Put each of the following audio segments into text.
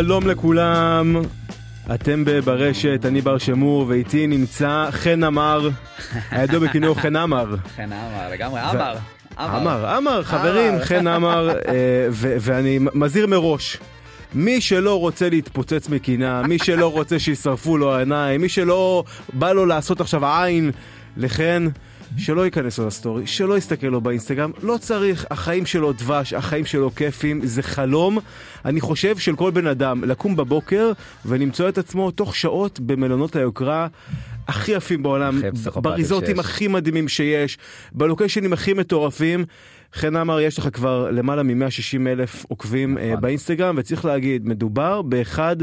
שלום לכולם, אתם ברשת, אני בר שמור, ואיתי נמצא חן עמר, הידוע בכינוי חן עמר. כן, אמר, לגמרי, אמר. עמר, עמר, חברים. חן עמר, אה, ואני מזהיר מראש. מי שלא רוצה להתפוצץ מקנאה, מי שלא רוצה שישרפו לו העיניים, מי שלא בא לו לעשות עכשיו עין לחן, שלא ייכנס לו לסטורי, שלא יסתכל לו באינסטגרם, לא צריך, החיים שלו דבש, החיים שלו כיפים, זה חלום, אני חושב, של כל בן אדם, לקום בבוקר ולמצוא את עצמו תוך שעות במלונות היוקרה הכי יפים בעולם, בריזורטים שיש. הכי מדהימים שיש, בלוקיישנים הכי מטורפים. חן עמר, יש לך כבר למעלה מ-160 אלף עוקבים נכון. נכון. באינסטגרם, וצריך להגיד, מדובר באחד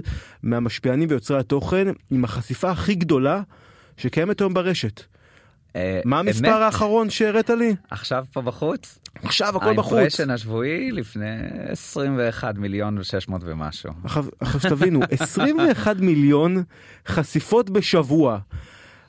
מהמשפיענים ויוצרי התוכן עם החשיפה הכי גדולה שקיימת היום ברשת. אה, מה המספר? האחרון שהראית לי? עכשיו פה בחוץ? עכשיו הכל בחוץ. האימפרשן השבועי לפני 21 מיליון ו-600 ומשהו. עכשיו שתבינו, 21 מיליון חשיפות בשבוע.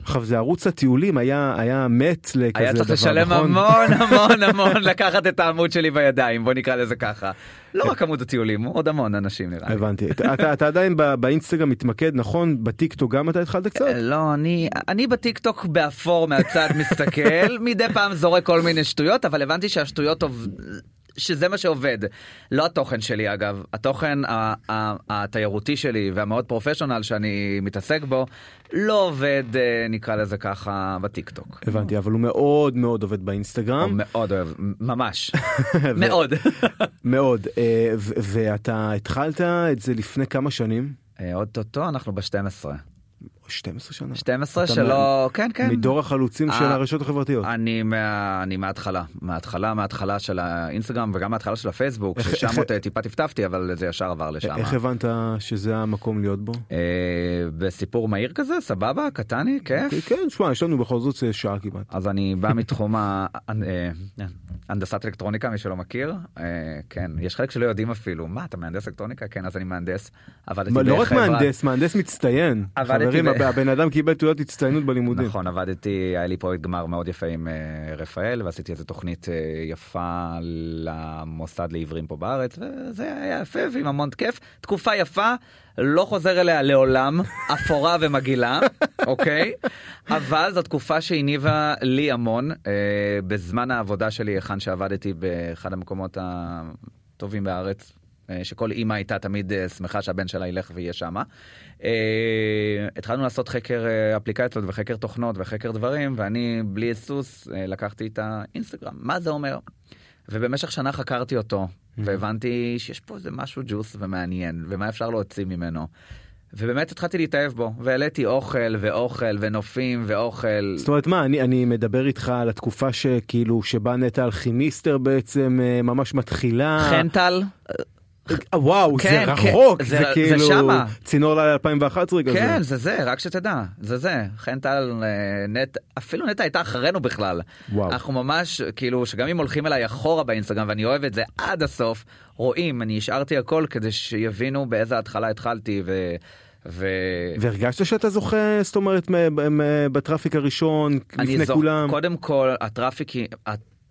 עכשיו זה ערוץ הטיולים היה היה מת לכזה דבר, היה צריך לשלם נכון? המון המון המון לקחת את העמוד שלי בידיים, בוא נקרא לזה ככה. לא רק עמוד הטיולים, עוד המון אנשים נראה לי. הבנתי. אתה- אתה עדיין באינסטגרם מתמקד, נכון? בטיקטוק גם אתה התחלת קצת? אה, לא, אני, אני בטיקטוק באפור מהצד מסתכל, מדי פעם זורק כל מיני שטויות, אבל הבנתי שהשטויות עובד... שזה מה שעובד. לא התוכן שלי אגב, התוכן התיירותי שלי והמאוד פרופשיונל שאני מתעסק בו, לא עובד אה, נקרא לזה ככה בטיקטוק. הבנתי, אבל הוא מאוד מאוד עובד הוא באינסטגרם. מאוד אוהב, ממש, מאוד. מאוד. אה, ואתה התחלת את זה לפני כמה שנים? אה, אוטוטו אנחנו ב-12. 12 שנה. 12 אתה שלא, כן כן. מדור החלוצים של אה, הרשתות החברתיות. אני, מה, אני מההתחלה, מההתחלה, מההתחלה של האינסטגרם וגם מההתחלה של הפייסבוק, ששם עוד אה, טיפה טפטפתי, אבל זה ישר עבר לשם. איך הבנת שזה המקום להיות בו? אה, בסיפור מהיר כזה, סבבה, קטני, כיף. כן, שמע, יש לנו בכל זאת אה, שעה כמעט. אז אני בא מתחום הנדסת אלקטרוניקה, מי שלא מכיר. אה, כן, יש חלק שלא יודעים אפילו, מה, אתה מהנדס אלקטרוניקה? כן, אז אני מהנדס. עבדתי מה, לא רק בחברה- מהנדס, מהנדס מצטיין. חברים, הבן אדם קיבל תעודת הצטיינות בלימודים. נכון, עבדתי, היה לי פרויקט גמר מאוד יפה עם אה, רפאל, ועשיתי איזה תוכנית אה, יפה למוסד לעיוורים פה בארץ, וזה היה יפה ועם המון כיף. תקופה יפה, לא חוזר אליה לעולם, אפורה ומגעילה, אוקיי? אבל זו תקופה שהניבה לי המון. אה, בזמן העבודה שלי, היכן שעבדתי באחד המקומות הטובים בארץ, אה, שכל אימא הייתה תמיד אה, שמחה שהבן שלה ילך ויהיה שמה. אה, התחלנו לעשות חקר אה, אפליקציות וחקר תוכנות וחקר דברים ואני בלי היסוס אה, לקחתי את האינסטגרם מה זה אומר. ובמשך שנה חקרתי אותו והבנתי שיש פה איזה משהו ג'וס ומעניין ומה אפשר להוציא ממנו. ובאמת התחלתי להתאהב בו והעליתי אוכל ואוכל ונופים ואוכל. זאת אומרת מה אני אני מדבר איתך על התקופה שכאילו שבה נטע אלכימיסטר בעצם אה, ממש מתחילה. חנטל אה, וואו כן, זה כן, רחוק זה- זה זה כאילו שמה. צינור לילה 2011 כזה. כן זה זה רק שתדע זה זה חנטל אה, נט אפילו נטע הייתה אחרינו בכלל. וואו. אנחנו ממש כאילו שגם אם הולכים אליי אחורה באינסטגרם ואני אוהב את זה עד הסוף רואים אני השארתי הכל כדי שיבינו באיזה התחלה התחלתי ו... ו... והרגשת שאתה זוכה זאת אומרת מ- מ- בטראפיק הראשון לפני זוכ- כולם. קודם כל הטראפיק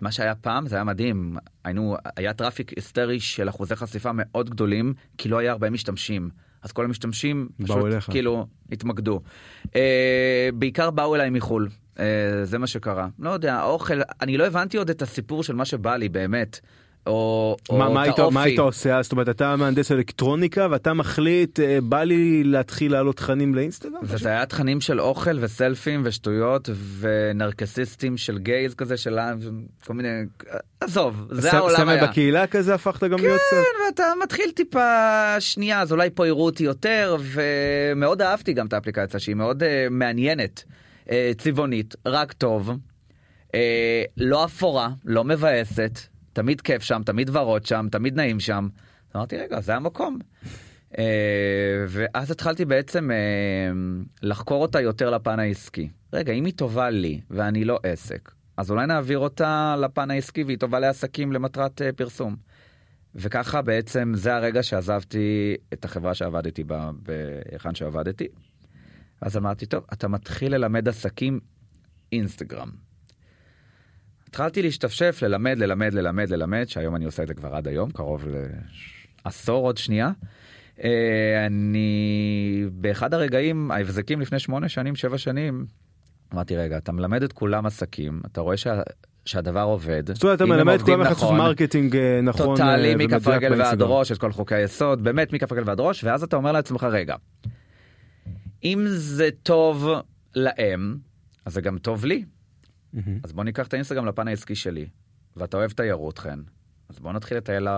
מה שהיה פעם זה היה מדהים היינו היה traffic היסטרי של אחוזי חשיפה מאוד גדולים כי לא היה הרבה משתמשים אז כל המשתמשים פשוט אליך. כאילו התמקדו. אה, בעיקר באו אליי מחול אה, זה מה שקרה לא יודע אוכל אני לא הבנתי עוד את הסיפור של מה שבא לי באמת. או, או מה, מה, את האופי. מה היית עושה? זאת אומרת, אתה מהנדס אלקטרוניקה ואתה מחליט, אה, בא לי להתחיל להעלות תכנים לאינסטגרם? וזה היה תכנים של אוכל וסלפים ושטויות ונרקסיסטים של גייז כזה של כל מיני עזוב זה העולם סמל היה. בקהילה כזה הפכת גם להיות סמל? כן, ואתה מתחיל טיפה שנייה אז אולי פה יראו אותי יותר ומאוד אהבתי גם את האפליקציה שהיא מאוד uh, מעניינת uh, צבעונית רק טוב. אה, לא אפורה, לא מבאסת, תמיד כיף שם, תמיד ורוד שם, תמיד נעים שם. אמרתי, רגע, זה המקום. אה, ואז התחלתי בעצם אה, לחקור אותה יותר לפן העסקי. רגע, אם היא טובה לי ואני לא עסק, אז אולי נעביר אותה לפן העסקי והיא טובה לעסקים למטרת אה, פרסום. וככה בעצם זה הרגע שעזבתי את החברה שעבדתי בה, בהיכן שעבדתי. אז אמרתי, טוב, אתה מתחיל ללמד עסקים אינסטגרם. התחלתי להשתפשף, ללמד, ללמד, ללמד, ללמד, שהיום אני עושה את זה כבר עד היום, קרוב לעשור עוד שנייה. אה, אני באחד הרגעים ההבזקים לפני שמונה שנים שבע שנים אמרתי רגע אתה מלמד את כולם עסקים אתה רואה שה, שהדבר עובד. זאת אומרת אתה מלמד את כולם איך לעשות נכון, marketing אה, נכון. totally אה, מכף ומדויק רגל ועד. ראש את כל חוקי היסוד באמת מכף רגל ועד ראש ואז אתה אומר לעצמך רגע. אם זה טוב להם אז זה גם טוב לי מהמם. אז בוא ניקח את האינסטגרם לפן העסקי שלי ואתה אוהב תיירות חן אז בוא נתחיל לטייל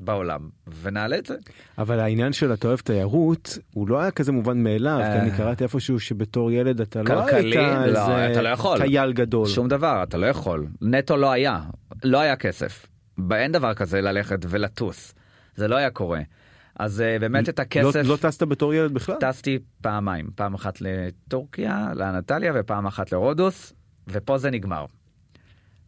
בעולם ונעלה את זה. אבל העניין של אתה אוהב תיירות הוא לא היה כזה מובן מאליו כי אה. אני קראתי איפשהו שבתור ילד אתה לא? היית לא, איזה לא. טייל גדול. שום דבר אתה לא יכול נטו לא היה לא היה כסף אין דבר כזה ללכת ולטוס זה לא היה קורה אז אה, באמת את הכסף לא, לא טסת בתור ילד בכלל? טסתי פעמיים פעם אחת לטורקיה לאנטליה ופעם אחת לרודוס ופה זה נגמר.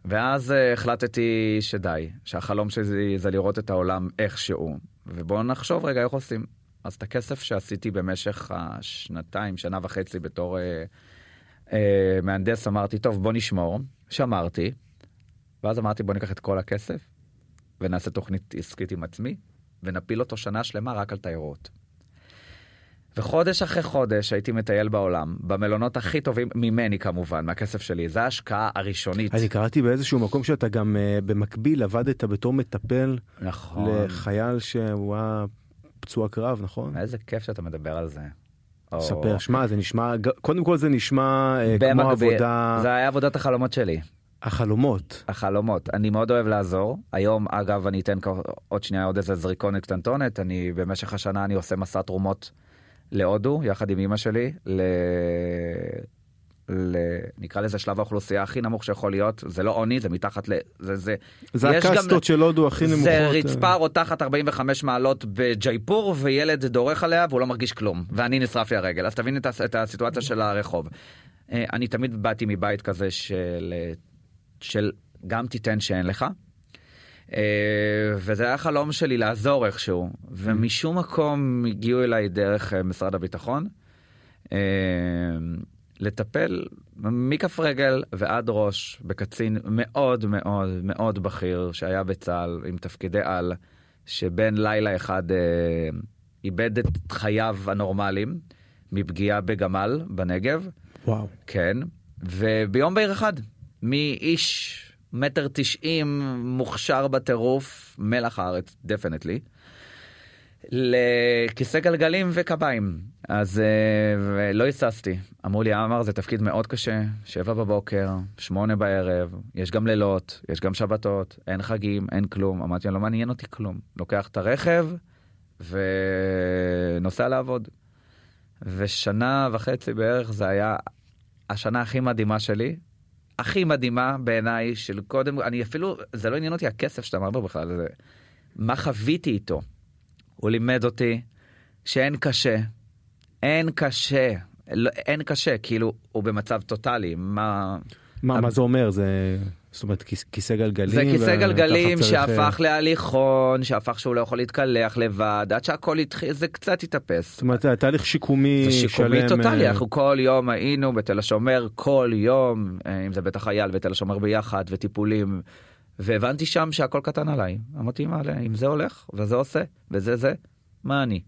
ואז אה, החלטתי שדי שהחלום שלי זה לראות את העולם איכשהו ובואו נחשוב רגע איך עושים. אז את הכסף שעשיתי במשך השנתיים שנה וחצי בתור אה, אה, מהנדס אמרתי טוב בוא נשמור שמרתי. ואז אמרתי בוא ניקח את כל הכסף ונעשה תוכנית עסקית עם עצמי ונפיל אותו שנה שלמה רק על תיירות. וחודש אחרי חודש הייתי מטייל בעולם במלונות הכי טובים ממני כמובן מהכסף שלי זה ההשקעה הראשונית. אני קראתי באיזשהו מקום שאתה גם אה, במקביל עבדת בתור מטפל נכון. לחייל שהוא היה פצוע קרב נכון? איזה כיף שאתה מדבר על זה. או- ספר שמע זה נשמע קודם כל זה נשמע אה, כמו עבודה זה היה עבודת החלומות שלי. החלומות החלומות אני מאוד אוהב לעזור היום אגב אני אתן עוד שנייה עוד איזה זריקונת קטנטונת אני במשך השנה אני עושה מסע תרומות להודו יחד עם אמא שלי ל... ל... נקרא לזה שלב האוכלוסייה הכי נמוך שיכול להיות זה לא עוני זה מתחת ל... זה זה זה יש גם- של הודו הכי נמוכות. זה אה. רצפה רותחת 45 מעלות בג'ייפור וילד דורך עליה והוא לא מרגיש כלום ואני נשרף לי הרגל אז תבין את, הס- את הסיטואציה של הרחוב. אה, אני תמיד באתי מבית כזה של, אה, של גם תיתן שאין לך. אה, וזה היה חלום שלי לעזור איכשהו ומשום מקום הגיעו אליי דרך אה, משרד הביטחון. אה, לטפל מכף רגל ועד ראש בקצין מאוד מאוד מאוד בכיר שהיה בצה"ל עם תפקידי על שבין לילה אחד אה, איבד את חייו הנורמליים מפגיעה בגמל בנגב וואו. כן וביום בהיר אחד מאיש מטר תשעים מוכשר בטירוף מלח הארץ דפנטלי. לכיסא גלגלים וקביים אז לא היססתי אמרו לי אמר זה תפקיד מאוד קשה שבע בבוקר שמונה בערב יש גם לילות יש גם שבתות אין חגים אין כלום אמרתי לא מעניין אותי כלום לוקח את הרכב ונוסע לעבוד. ושנה וחצי בערך זה היה השנה הכי מדהימה שלי הכי מדהימה בעיניי של קודם אני אפילו זה לא עניין אותי הכסף שאתה מעביר בכלל זה מה חוויתי איתו. הוא לימד אותי שאין קשה אין קשה לא, אין קשה כאילו הוא במצב טוטאלי מה מה מה זה אומר זה זאת אומרת כיס- כיסא גלגלים. זה כיסא ואתה גלגלים צריך, אה, שהפך להליכון שהפך שהוא לא יכול להתקלח לבד עד שהכל התחיל זה קצת התאפס. זאת אומרת תהליך שיקומי זה שיקומי שלם, טוטאלי אה, אנחנו כל יום היינו בתל השומר כל יום אה, אם זה בית החייל ותל השומר ביחד וטיפולים. והבנתי שם שהכל קטן עליי אמרתי מה אם זה הולך וזה עושה וזה זה מה אני.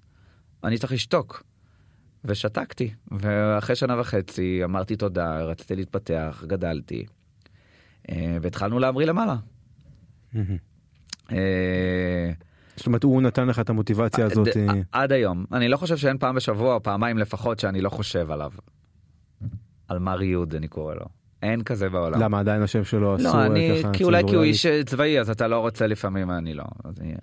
אני צריך לשתוק. ושתקתי ואחרי שנה וחצי אמרתי תודה רציתי להתפתח גדלתי. אה, והתחלנו להמריא למעלה. אה, זאת אומרת הוא נתן לך את המוטיבציה הזאת. אה, עד היום אני לא חושב שאין פעם בשבוע פעמיים לפחות שאני לא חושב עליו. על מר יוד אני קורא לו. אין כזה בעולם. למה עדיין השם שלו אסור לא, אני, ככה כי אולי כי הוא? איש צבאי אז אתה לא רוצה לפעמים אני לא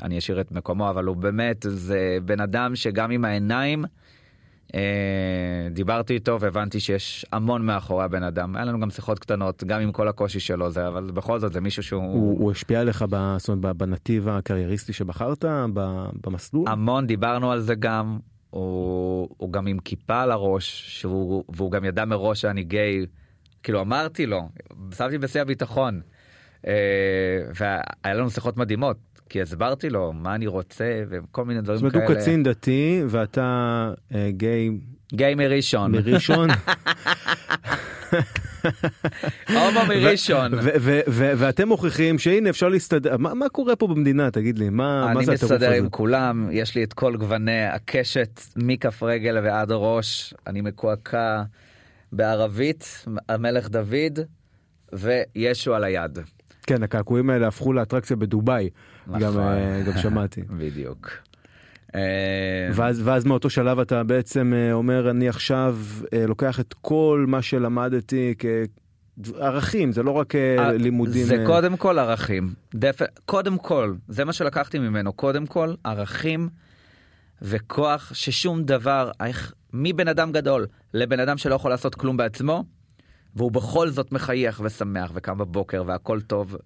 אני, אשאיר את מקומו אבל הוא באמת זה בן אדם שגם עם העיניים דיברתי איתו והבנתי שיש המון מאחורי הבן אדם. היה לנו גם שיחות קטנות, גם עם כל הקושי שלו זה, אבל בכל זאת זה מישהו שהוא... הוא, הוא השפיע עליך ב, זאת אומרת, בנתיב הקרייריסטי שבחרת, ב, במסלול? המון, דיברנו על זה גם. הוא, הוא גם עם כיפה על הראש, שהוא, והוא גם ידע מראש שאני גיי. כאילו אמרתי לו, שמתי בשיא הביטחון. אה, והיה לנו שיחות מדהימות, כי הסברתי לו מה אני רוצה וכל מיני דברים זאת כאלה. אומרת, הוא קצין דתי ואתה אה, גיי גיי מראשון. מראשון, הומו מראשון. ואתם מוכיחים שהנה אפשר להסתדר, מה מה קורה פה במדינה, תגיד לי, מה מה אני זה הטירוף מסתדר הזה? עם כולם, יש לי את כל גווני הקשת מכף רגל ועד הראש, אני מקועקע בערבית, המלך דוד וישו על היד. כן, הקעקועים האלה הפכו לאטרקציה בדובאי. גם אה, גם שמעתי. בדיוק. אה, ואז, ואז מאותו שלב אתה בעצם אה, אומר אני עכשיו לוקח את כל מה שלמדתי כערכים זה לא רק לימודים. זה קודם כל ערכים. דפ... קודם כל, זה מה שלקחתי ממנו, קודם כל ערכים וכוח ששום דבר, איך- מבן אדם גדול לבן אדם שלא יכול לעשות כלום בעצמו, והוא בכל זאת מחייך ושמח וקם בבוקר והכל טוב,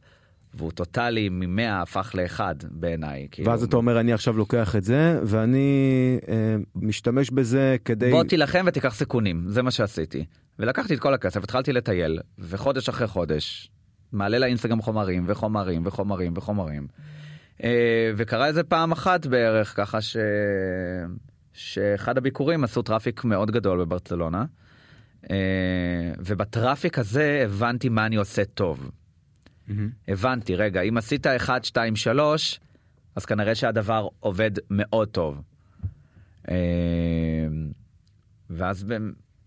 והוא טוטאלי ממאה הפך לאחד בעיניי. כאילו. ואז אתה אומר אני עכשיו לוקח את זה ואני אה, משתמש בזה כדי בוא תילחם ותיקח סיכונים, זה מה שעשיתי. ולקחתי את כל הכסף, התחלתי לטייל, וחודש אחרי חודש, מעלה לאינסטגרם חומרים וחומרים וחומרים וחומרים. אה, וקרה איזה פעם אחת בערך, ככה ש... שאחד הביקורים עשו traffic מאוד גדול בברצלונה. אה, וב traffic הזה הבנתי מה אני עושה טוב. מהמם. הבנתי, רגע, אם עשית 1, 2, 3, אז כנראה שהדבר עובד מאוד טוב. אה, ואז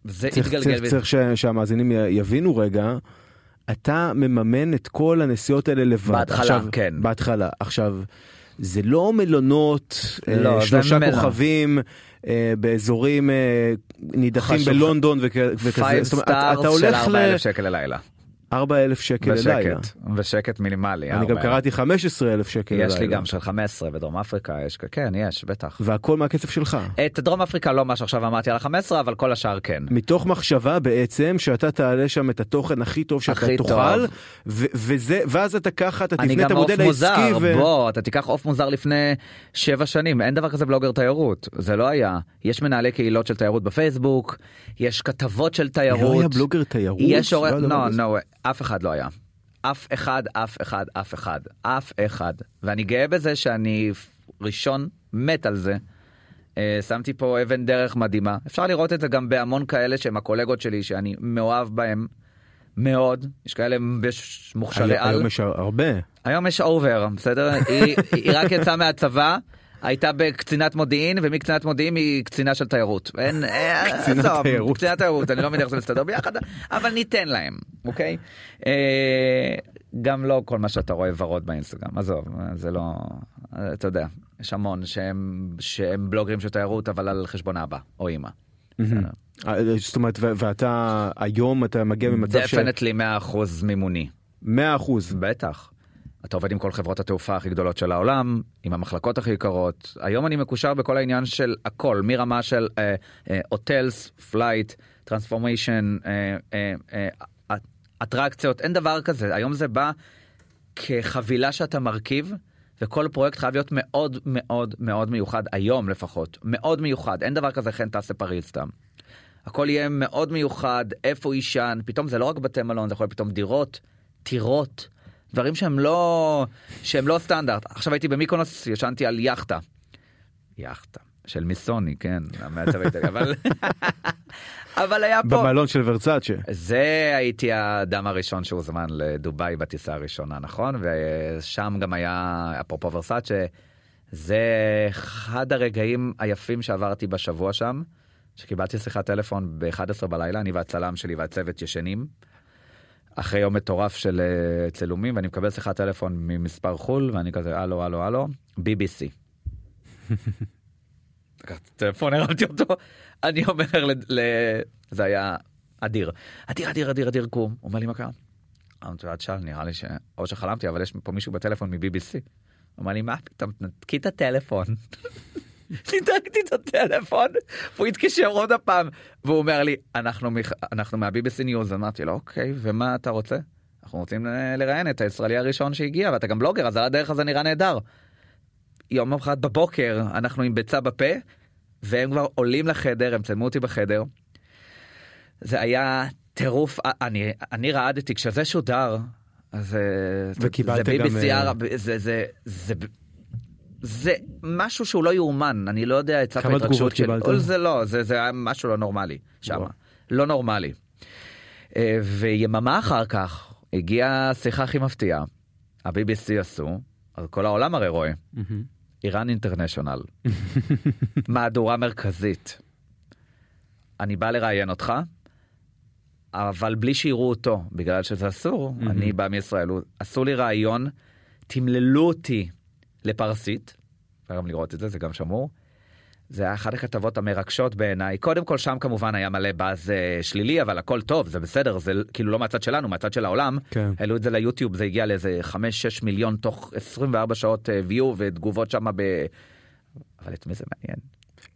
זה צריך, התגלגל. צריך, ו- צריך ש, שהמאזינים יבינו רגע. אתה מממן את כל הנסיעות האלה לבד. בהתחלה, עכשיו, כן. בהתחלה. עכשיו, זה לא מלונות, אה, לא, שלושה מלון. כוכבים אה, באזורים אה, נידחים. בלונדון וכ, וכזה. 5 זאת אומרת, אתה- אתה stars של הולך 4,000 ל... שקל ללילה. 4,000 שקל ללילה. ושקט, ושקט מינימלי. אני גם 4,000. קראתי 15,000 שקל ללילה. יש לי גם של 15 בדרום אפריקה, יש, כן, יש, בטח. והכל מהכסף שלך. את דרום אפריקה לא מה שעכשיו אמרתי על ה-15, אבל כל השאר כן. מתוך מחשבה בעצם שאתה תעלה שם את התוכן הכי טוב שאתה הכי תוכל, טוב. ו- וזה, ואז אתה ככה, אתה אני תבנה את גם עוף המודל מוזר, העסקי. ו... בוא, אתה תיקח עוף מוזר לפני שבע שנים, אין דבר כזה בלוגר תיירות, זה לא היה. יש מנהלי קהילות של תיירות בפייסבוק, יש כתבות של תיירות. לא היה בלוגר תיירות? יש עורך, לא לא. לא, אף אחד לא היה. אף אחד, אף אחד, אף אחד, אף אחד. ואני גאה בזה שאני ראשון, מת על זה. אה, שמתי פה אבן דרך מדהימה. אפשר לראות את זה גם בהמון כאלה שהם הקולגות שלי, שאני מאוהב בהם מאוד. יש כאלה מוכשרי על. היום יש הרבה. היום יש אובר, בסדר? היא, היא רק יצאה מהצבא, הייתה בקצינת מודיעין, ומקצינת מודיעין היא קצינה של תיירות. אין, אה, קצינת עזוב, תיירות. קצינת תיירות, אני לא מניח שזה מסתדר ביחד, אבל ניתן להם, אוקיי? אה, גם לא כל מה שאתה רואה ורוד באינסטגרם, עזוב, זה לא, אתה יודע, יש המון שהם, שהם בלוגרים של תיירות, אבל על חשבון אבא או. בסדר. אה, זאת אומרת, ואתה היום אתה מגיע ממצב ש... דפנטלי 100% מימוני. 100 אחוז. בטח. אתה עובד עם כל חברות התעופה הכי גדולות של העולם, עם המחלקות הכי יקרות. היום אני מקושר בכל העניין של הכל, מרמה של hotels, flight, transportation, אטרקציות, אין דבר כזה. היום זה בא כחבילה שאתה מרכיב, וכל פרויקט חייב להיות מאוד מאוד מאוד מיוחד, היום לפחות, מאוד מיוחד. אין דבר כזה חן טס לפריז סתם. הכל יהיה מאוד מיוחד, איפה יישן, פתאום זה לא רק בתי מלון, זה יכול להיות פתאום דירות, טירות, דברים שהם לא, שהם לא סטנדרט. עכשיו הייתי במיקונוס, ישנתי על יאכטה. יאכטה. של מיסוני, כן, המעצב האיטלקי, אבל... אבל היה פה... במלון של ורצאצ'ה. זה הייתי האדם הראשון שהוזמן לדובאי בטיסה הראשונה, נכון? ושם גם היה, אפרופו ורסאצ'ה, זה אחד הרגעים היפים שעברתי בשבוע שם, שקיבלתי שיחת טלפון ב-11 בלילה, אני והצלם שלי והצוות ישנים, אחרי יום מטורף של אה, צילומים, ואני מקבל שיחת טלפון ממספר חו"ל, ואני כזה, הלו, הלו, הלו, BBC. הטלפון, הרמתי אותו, אני אומר, ל... ל... זה היה אדיר. אדיר, אדיר, אדיר, אדיר, קום. אומר לי, מה קרה? אמרתי לו, עד שאל, נראה לי ש... או שחלמתי, אבל יש פה מישהו בטלפון מ-BBC. אומר לי, מה פתאום, תנתקי את הטלפון. ניתקתי את הטלפון, והוא התקשר עוד הפעם, והוא אומר לי, אנחנו, מח... אנחנו מה-BBC News, אמרתי לו, אוקיי, ומה אתה רוצה? אנחנו רוצים ל- לראיין את הישראלי הראשון שהגיע, ואתה גם בלוגר, אז על הדרך הזה נראה נהדר. יום אחד בבוקר, אנחנו עם ביצה בפה, והם כבר עולים לחדר, הם צלמו אותי בחדר. זה היה טירוף, אני, אני רעדתי, כשזה שודר, אז אה, זה- וקיבלת זה גם, BBC אה, ערב, זה, זה, זה, זה משהו שהוא לא יאומן, אני לא יודע את סף כמה תגובות. קיבלת? אבל זה לא, זה, זה היה משהו לא נורמלי שם. לא נורמלי. אה, ויממה אחר כך הגיעה שיחה הכי מפתיעה, ה-BBC עשו, אז כל העולם הרי רואה. איראן אינטרנשיונל, מהדורה מרכזית. אני בא לראיין אותך, אבל בלי שיראו אותו, בגלל שזה אסור. אני בא מישראל, עשו לי ראיון, תמללו אותי לפרסית, אפשר גם לראות את זה, זה גם שמור. זה היה אחת הכתבות המרגשות בעיניי. קודם כל שם כמובן היה מלא באז אה, שלילי, אבל הכל טוב, זה בסדר, זה כאילו לא מהצד שלנו, מהצד של העולם. כן. העלו את זה ליוטיוב, זה הגיע לאיזה 5-6 מיליון תוך 24 שעות אה, view ותגובות שם ב... אבל את מי זה מעניין?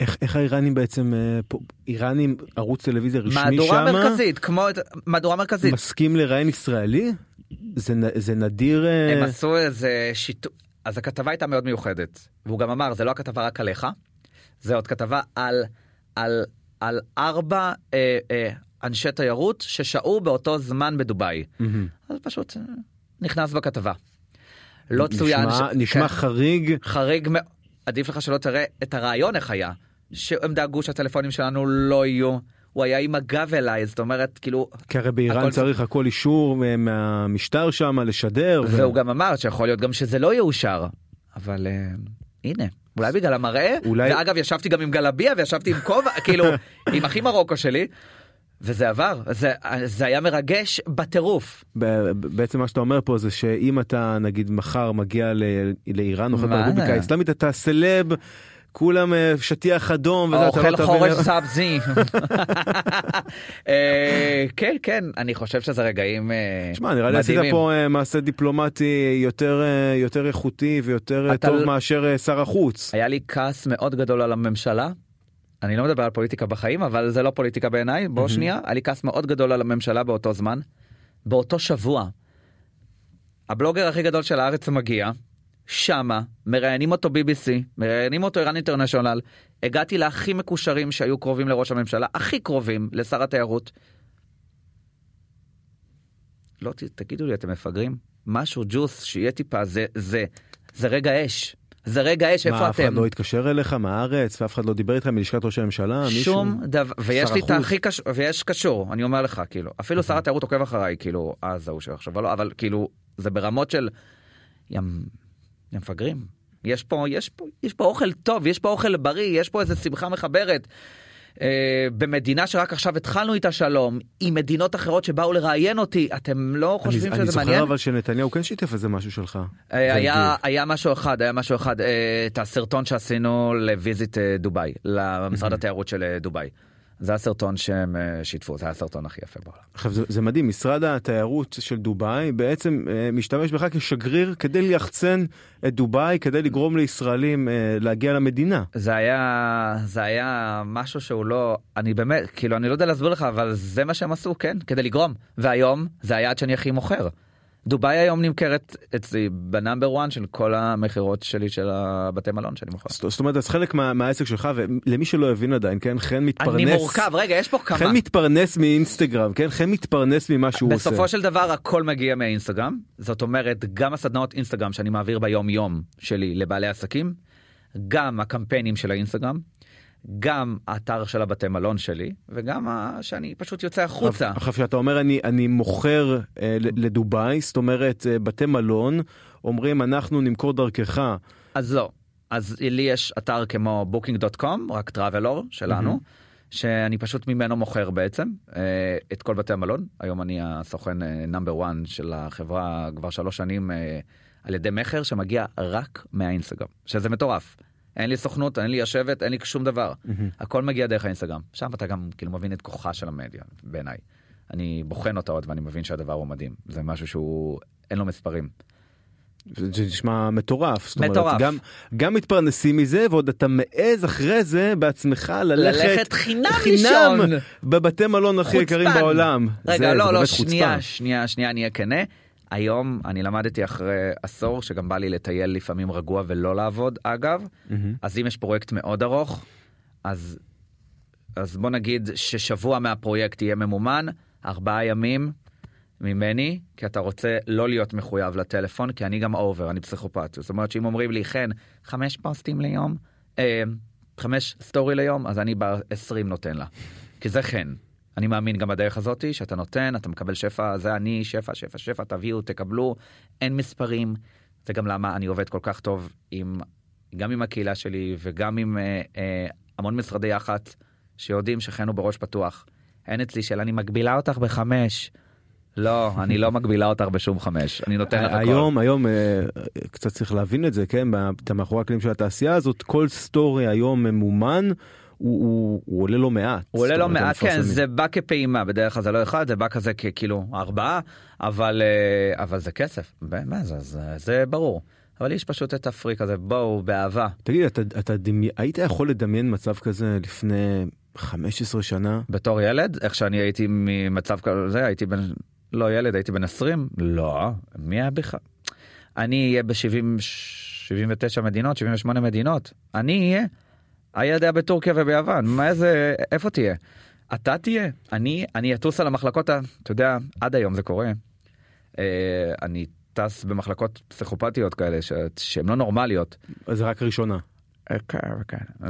איך, איך האיראנים בעצם, אה, פה, איראנים, ערוץ טלוויזיה רשמי מהדורה שמה, מרכזית, כמו מהדורה מרכזית. מסכים לראיין ישראלי? זה, זה נדיר... אה, הם עשו איזה שיתוף, אז הכתבה הייתה מאוד מיוחדת, והוא גם אמר, זה לא הכתבה רק עליך, זה עוד כתבה על, על, על ארבע אה, אה, אנשי תיירות ששהו באותו זמן בדובאי. מהמם. אז פשוט אה, נכנס בכתבה. לא צוין, נשמע, ש- נשמע כן. חריג. חריג עדיף לך שלא תראה את הרעיון איך היה, שהם דאגו שהטלפונים שלנו לא יהיו, הוא היה עם הגב אליי, זאת אומרת, כאילו, כי הרי באיראן הכל- צריך הכל אישור מה- מהמשטר שם לשדר. ו- והוא גם אמר שיכול להיות גם שזה לא יאושר, אבל אה, הנה. אולי בגלל המראה, אולי- ואגב ישבתי גם עם גלביה וישבתי עם כובע, כאילו, עם אחי מרוקו שלי, וזה עבר, זה, זה היה מרגש בטירוף. ב- בעצם מה שאתה אומר פה זה שאם אתה נגיד מחר מגיע ל- לאיראן מה? ברפובליקה האסלאמית אתה סלב. כולם אה, שטיח אדום. לא אוכל חורש סאבזי. אה, כן, כן, אני חושב שזה רגעים אה, שמע נראה לי עשית מדהימים. פה מעשה דיפלומטי יותר איכותי ויותר טוב מאשר שר החוץ. היה לי כעס מאוד גדול על הממשלה. אני לא מדבר על פוליטיקה בחיים אבל זה לא פוליטיקה בעיניי בוא. שנייה היה לי כעס מאוד גדול על הממשלה באותו זמן. באותו שבוע. הבלוגר הכי גדול של הארץ מגיע שמה מראיינים אותו BBC מראיינים אותו איראן אינטרנשיונל הגעתי להכי מקושרים שהיו קרובים לראש הממשלה הכי קרובים לשר התיירות. לא תגידו לי אתם מפגרים משהו ג'וס שיהיה טיפה זה זה זה רגע אש זה רגע אש איפה מה אף אחד אתם. לא התקשר אליך מהארץ ואף אחד לא דיבר איתך מלשכת ראש הממשלה מישהו. שום דבר ויש לי את. הכי קשור ויש קשור אני אומר לך כאילו אפילו שר התיירות עוקב אחריי כאילו אז ההוא שעכשיו אבל כאילו זה ברמות של ים, ים מפגרים יש פה יש פה יש פה אוכל טוב יש פה אוכל בריא יש פה איזה שמחה מחברת. אה, במדינה שרק עכשיו התחלנו איתה שלום עם מדינות אחרות שבאו לראיין אותי אתם לא אני, חושבים אני שזה זוכר מעניין אבל שנתניהו כן שיתף איזה משהו שלך. אה, היה. היה משהו אחד היה משהו אחד אה, את הסרטון שעשינו לוויזיט אה, דובאי למשרד התיירות של דובאי. זה הסרטון שהם אה, שיתפו זה הסרטון הכי יפה בעולם. עכשיו זה, זה מדהים משרד התיירות של דובאי בעצם אה, משתמש בך כשגריר כדי ליחצן את דובאי כדי לגרום לישראלים אה, להגיע למדינה. זה היה זה היה משהו שהוא לא אני באמת כאילו אני לא יודע להסביר לך אבל זה מה שהם עשו כן כדי לגרום והיום זה היעד שאני הכי מוכר. דובאי היום נמכרת אצלי בנאמבר 1 של כל המכירות שלי של הבתי מלון שאני מוכר. זאת אומרת אז חלק מה, מהעסק שלך ולמי שלא הבין עדיין כן חן מתפרנס. אני מורכב רגע יש פה כמה. חן מתפרנס מאינסטגרם כן חן מתפרנס ממה שהוא עושה. בסופו של דבר הכל מגיע מהאינסטגרם זאת אומרת גם הסדנאות אינסטגרם שאני מעביר ביום יום שלי לבעלי עסקים גם הקמפיינים של האינסטגרם גם האתר של הבתי מלון שלי וגם ה- שאני פשוט יוצא החוצה. עכשיו שאתה אומר אני אני מוכר אה, לדובאי זאת אומרת אה, בתי מלון אומרים אנחנו נמכור דרכך אז לא אז לי יש אתר כמו booking.com רק טראבלור שלנו. מהמם. שאני פשוט ממנו מוכר בעצם אה, את כל בתי המלון היום אני הסוכן נאמבר 1 של החברה כבר שלוש שנים אה, על ידי מכר שמגיע רק מהאינסטגרם שזה מטורף. אין לי סוכנות אין לי יושבת אין לי שום דבר הכל מגיע דרך האינסטגרם שם אתה גם כאילו מבין את כוחה של המדיה בעיניי. אני בוחן אותה עוד ואני מבין שהדבר הוא מדהים זה משהו שהוא אין לו מספרים. זה נשמע מטורף. זאת אומרת, מטורף. גם, גם מתפרנסים מזה ועוד אתה מעז אחרי זה בעצמך ללכת, ללכת חינם לישון. בבתי מלון הכי יקרים. בעולם. רגע, זה, לא, זה לא, שנייה. שנייה, שנייה, אני אהיה כנה. היום אני למדתי אחרי עשור שגם בא לי לטייל לפעמים רגוע ולא לעבוד, אגב. מהמם. אז אם יש פרויקט מאוד ארוך, אז, אז בוא נגיד ששבוע מהפרויקט יהיה ממומן, ארבעה ימים ממני, כי אתה רוצה לא להיות מחויב לטלפון, כי אני גם over, אני פסיכופת. זאת אומרת שאם אומרים לי, חן, חמש פוסטים ליום, אה, חמש סטורי ליום, אז אני ב-20 נותן לה. כי זה חן. אני מאמין גם בדרך הזאתי, שאתה נותן, אתה מקבל שפע, זה אני, שפע, שפע, שפע, תביאו, תקבלו, אין מספרים. זה גם למה אני עובד כל כך טוב עם, גם עם הקהילה שלי וגם עם אה, אה, המון משרדי יח"צ שיודעים הוא בראש פתוח. אין אצלי של אני מגבילה אותך בחמש. לא, אני לא מגבילה אותך בשום חמש, אני נותן לך הכל. היום היום אה, קצת צריך להבין את זה כן אתה מאחורי הקלעים של התעשייה הזאת כל סטורי היום ממומן הוא, הוא, הוא עולה לא מעט. הוא עולה לא מעט, כן, המפרסמים. זה בא כפעימה, בדרך כלל זה לא אחד, זה בא כזה כאילו ארבעה, אבל, אה, אבל זה כסף, באמת, זה, זה, זה ברור. אבל יש פשוט את הפריק הזה, בואו, באהבה. תגיד אתה, אתה דמי... היית יכול לדמיין מצב כזה לפני 15 שנה? בתור ילד, איך שאני הייתי ממצב כזה, הייתי בן, לא ילד, הייתי בן 20? לא, מי היה בכלל? אני אהיה ב-70, 79 מדינות, 78 מדינות. אני אהיה. היה בטורקיה וביוון, מה איזה, איפה תהיה? אתה תהיה. אני, אני אטוס על המחלקות, ה- אתה יודע, עד היום זה קורה. אה, אני טס במחלקות פסיכופתיות כאלה, ש- שהן לא נורמליות. זה רק ראשונה. כן, כן.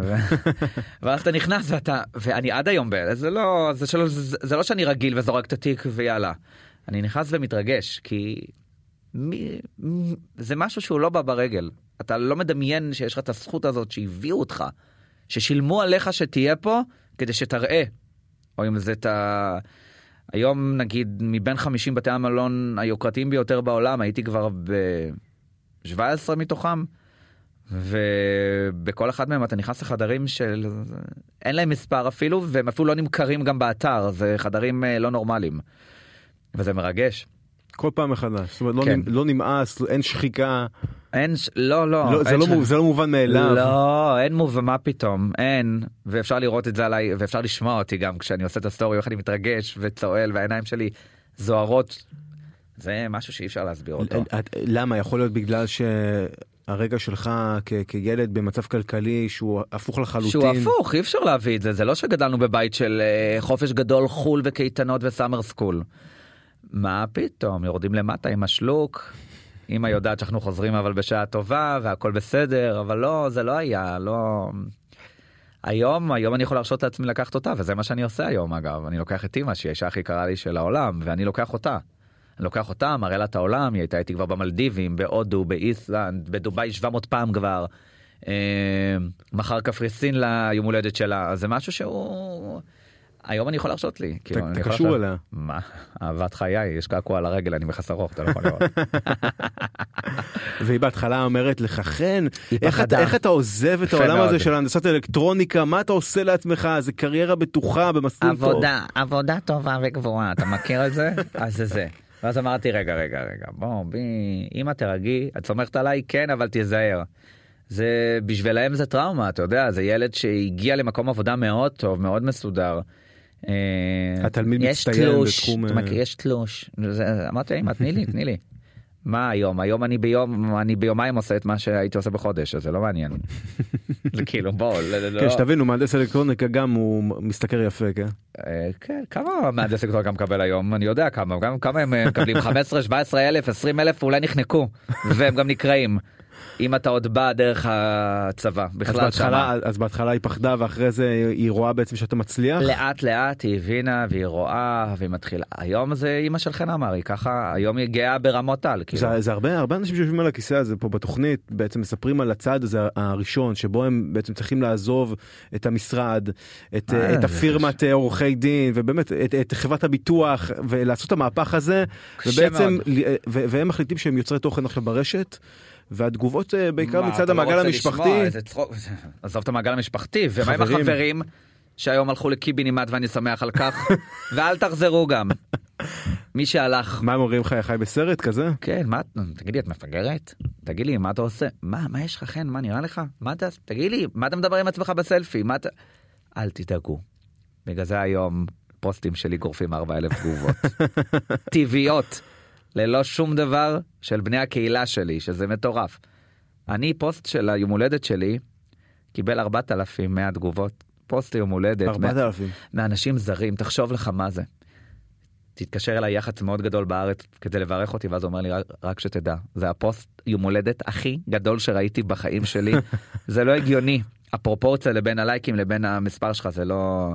ואז אתה נכנס ואתה ואני עד היום ב- זה לא זה שלא זה, זה לא שאני רגיל וזורק את התיק ויאללה. אני נכנס ומתרגש כי מי, זה משהו שהוא לא בא ברגל אתה לא מדמיין שיש לך את הזכות הזאת שהביאו אותך ששילמו עליך שתהיה פה כדי שתראה. או אם זה את ה... היום נגיד מבין 50 בתי המלון היוקרתיים ביותר בעולם הייתי כבר ב-17 מתוכם. ובכל אחד מהם אתה נכנס לחדרים של אין להם מספר אפילו והם אפילו לא נמכרים גם באתר זה חדרים אה, לא נורמליים. וזה מרגש. כל פעם מחדש. זאת אומרת, לא, כן. נמ- לא נמאס, אין שחיקה. אין ש... לא לא, לא, זה, אין לא, ש- מו- זה לא מובן מאליו. לא אין מוב מה פתאום אין ואפשר לראות את זה עליי ואפשר לשמוע אותי גם כשאני עושה את הסטורי איך אני מתרגש וצוהל והעיניים שלי זוהרות. זה משהו שאי אפשר להסביר אותו. את- למה? יכול להיות בגלל שהרגע שלך כ- כילד במצב כלכלי שהוא הפוך לחלוטין. שהוא הפוך אי אפשר להביא את זה זה לא שגדלנו בבית של אה, חופש גדול חול וקייטנות וסאמר סקול. מה פתאום יורדים למטה עם השלוק. אמא יודעת שאנחנו חוזרים אבל בשעה טובה והכל בסדר אבל לא זה לא היה לא. היום היום אני יכול להרשות לעצמי לקחת אותה וזה מה שאני עושה היום אגב אני לוקח את אמא שהיא האישה הכי קרה לי של העולם ואני לוקח אותה. אני לוקח אותה מראה לה את העולם היא הייתה איתי כבר במלדיבים בהודו באיסלנד בדובאי 700 פעם כבר. אה, מחר קפריסין ליום הולדת שלה זה משהו שהוא היום אני יכול להרשות לי. כאילו, אתה יכול קשור אליה. מה אהבת חיי יש קעקוע על הרגל אני מכס ארוך אתה לא יכול לראות. והיא בהתחלה אומרת לך חן איך אתה, עוזב את העולם. הזה של הנדסת אלקטרוניקה מה אתה עושה לעצמך זה קריירה בטוחה במסלול טוב. עבודה עבודה טובה וגבוהה אתה מכיר את זה אז זה זה. ואז אמרתי רגע רגע רגע בוא בי אמא תרגי את סומכת עליי כן אבל תיזהר. זה בשבילם זה טראומה אתה יודע זה ילד שהגיע למקום עבודה מאוד טוב מאוד מסודר. אה, התלמיד יש מצטיין תלוש, בתחום, אה, יש תלוש זה- אמרתי אמא תני לי תני לי. מה היום היום אני ביום אני ביומיים עושה את מה שהייתי עושה בחודש אז זה לא מעניין. זה כאילו בוא לא- לא- כן שתבינו מהנדס אלקטרוניקה גם הוא משתכר יפה כן. אה, כן, כמה מהנדס אלקטרוניקה מקבל היום? אני יודע כמה, גם כמה הם מקבלים 15, 17 אלף, 20 אלף, אולי נחנקו, והם גם נקראים. אם אתה עוד בא דרך הצבא, אז בכלל בהתחלה, שמה. אז בהתחלה היא פחדה ואחרי זה היא רואה בעצם שאתה מצליח. לאט לאט היא הבינה והיא רואה והיא מתחילה. היום זה אימא של חן אמר, היא ככה, היום היא גאה ברמות על. כאילו. זה, זה הרבה הרבה אנשים שיושבים על הכיסא הזה פה בתוכנית בעצם מספרים על הצעד הזה הראשון שבו הם בעצם צריכים לעזוב את המשרד את, אה, את הפירמת עורכי דין ובאמת את, את חברת הביטוח ולעשות את המהפך הזה ובעצם. ל- ו- והם מחליטים שהם יוצרי תוכן עכשיו ברשת והתגובות אה, בעיקר מה, מצד לא המעגל רוצה המשפחתי. לשמוע, צחוק. עזוב את המעגל המשפחתי, ומה עם חברים. החברים שהיום הלכו לקיבינימט ואני שמח על כך, ואל תחזרו גם. מי שהלך, מה הם אומרים לך, חי בסרט כזה? כן, מה, תגידי, את מפגרת? תגיד לי, מה אתה עושה? מה, מה יש לך, חן? מה נראה לך? מה אתה, תגיד לי, מה אתה מדבר עם עצמך בסלפי? מה אתה... אל תדאגו. בגלל זה היום פוסטים שלי גורפים 4,000 תגובות. טבעיות. ללא שום דבר של בני הקהילה שלי, שזה מטורף. אני, פוסט של היום הולדת שלי, קיבל 4,100 תגובות. פוסט יום הולדת. 4,000. מאנשים זרים, תחשוב לך מה זה. תתקשר אליי יח"צ מאוד גדול בארץ כדי לברך אותי, ואז הוא אומר לי, "רק- שתדע, זה הפוסט יום הולדת הכי גדול שראיתי בחיים שלי. זה לא הגיוני. הפרופורציה לבין הלייקים לבין המספר שלך זה לא...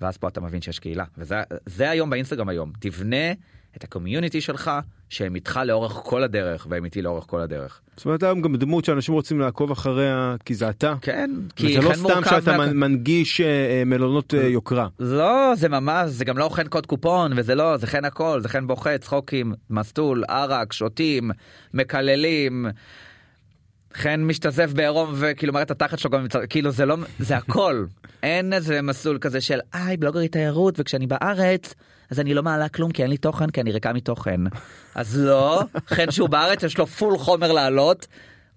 ואז פה אתה מבין שיש קהילה. וזה זה היום באינסטגרם היום. תבנה את הקומיוניטי שלך, שהם איתך לאורך כל הדרך, והם איתי לאורך כל הדרך. זאת אומרת, היום גם דמות שאנשים רוצים לעקוב אחריה, כי זה אתה. כן, כי וזה לא חן סתם מורכב שאתה מה- מנ- מנגיש אה, אה, מלונות אה, יוקרה. לא, זה ממש, זה גם לא חן קוד קופון, וזה לא, זה חן הכל, זה חן בוכה, צחוקים, מסטול, ערק, שותים, מקללים. חן משתזף בעירום וכאילו מראה את התחת שלו גם, כאילו זה לא, זה הכל. אין איזה מסלול כזה של, היי, בלוגרית תיירות, וכשאני בארץ, אז אני לא מעלה כלום כי אין לי תוכן, כי אני ריקה מתוכן. אז לא, חן שהוא בארץ, יש לו פול חומר לעלות.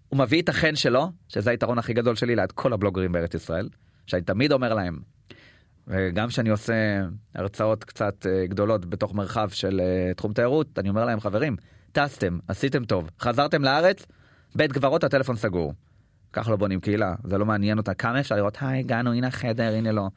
הוא מביא את החן שלו, שזה היתרון הכי גדול שלי ליד כל הבלוגרים בארץ ישראל, שאני תמיד אומר להם, וגם כשאני עושה הרצאות קצת אה, גדולות בתוך מרחב של אה, תחום תיירות, אני אומר להם, חברים, טסתם, עשיתם טוב, חזרתם לארץ, בית קברות הטלפון סגור. ככה לא בונים קהילה, זה לא מעניין אותה. כמה אפשר לראות, היי, הגענו, הנה החדר, הנה לא.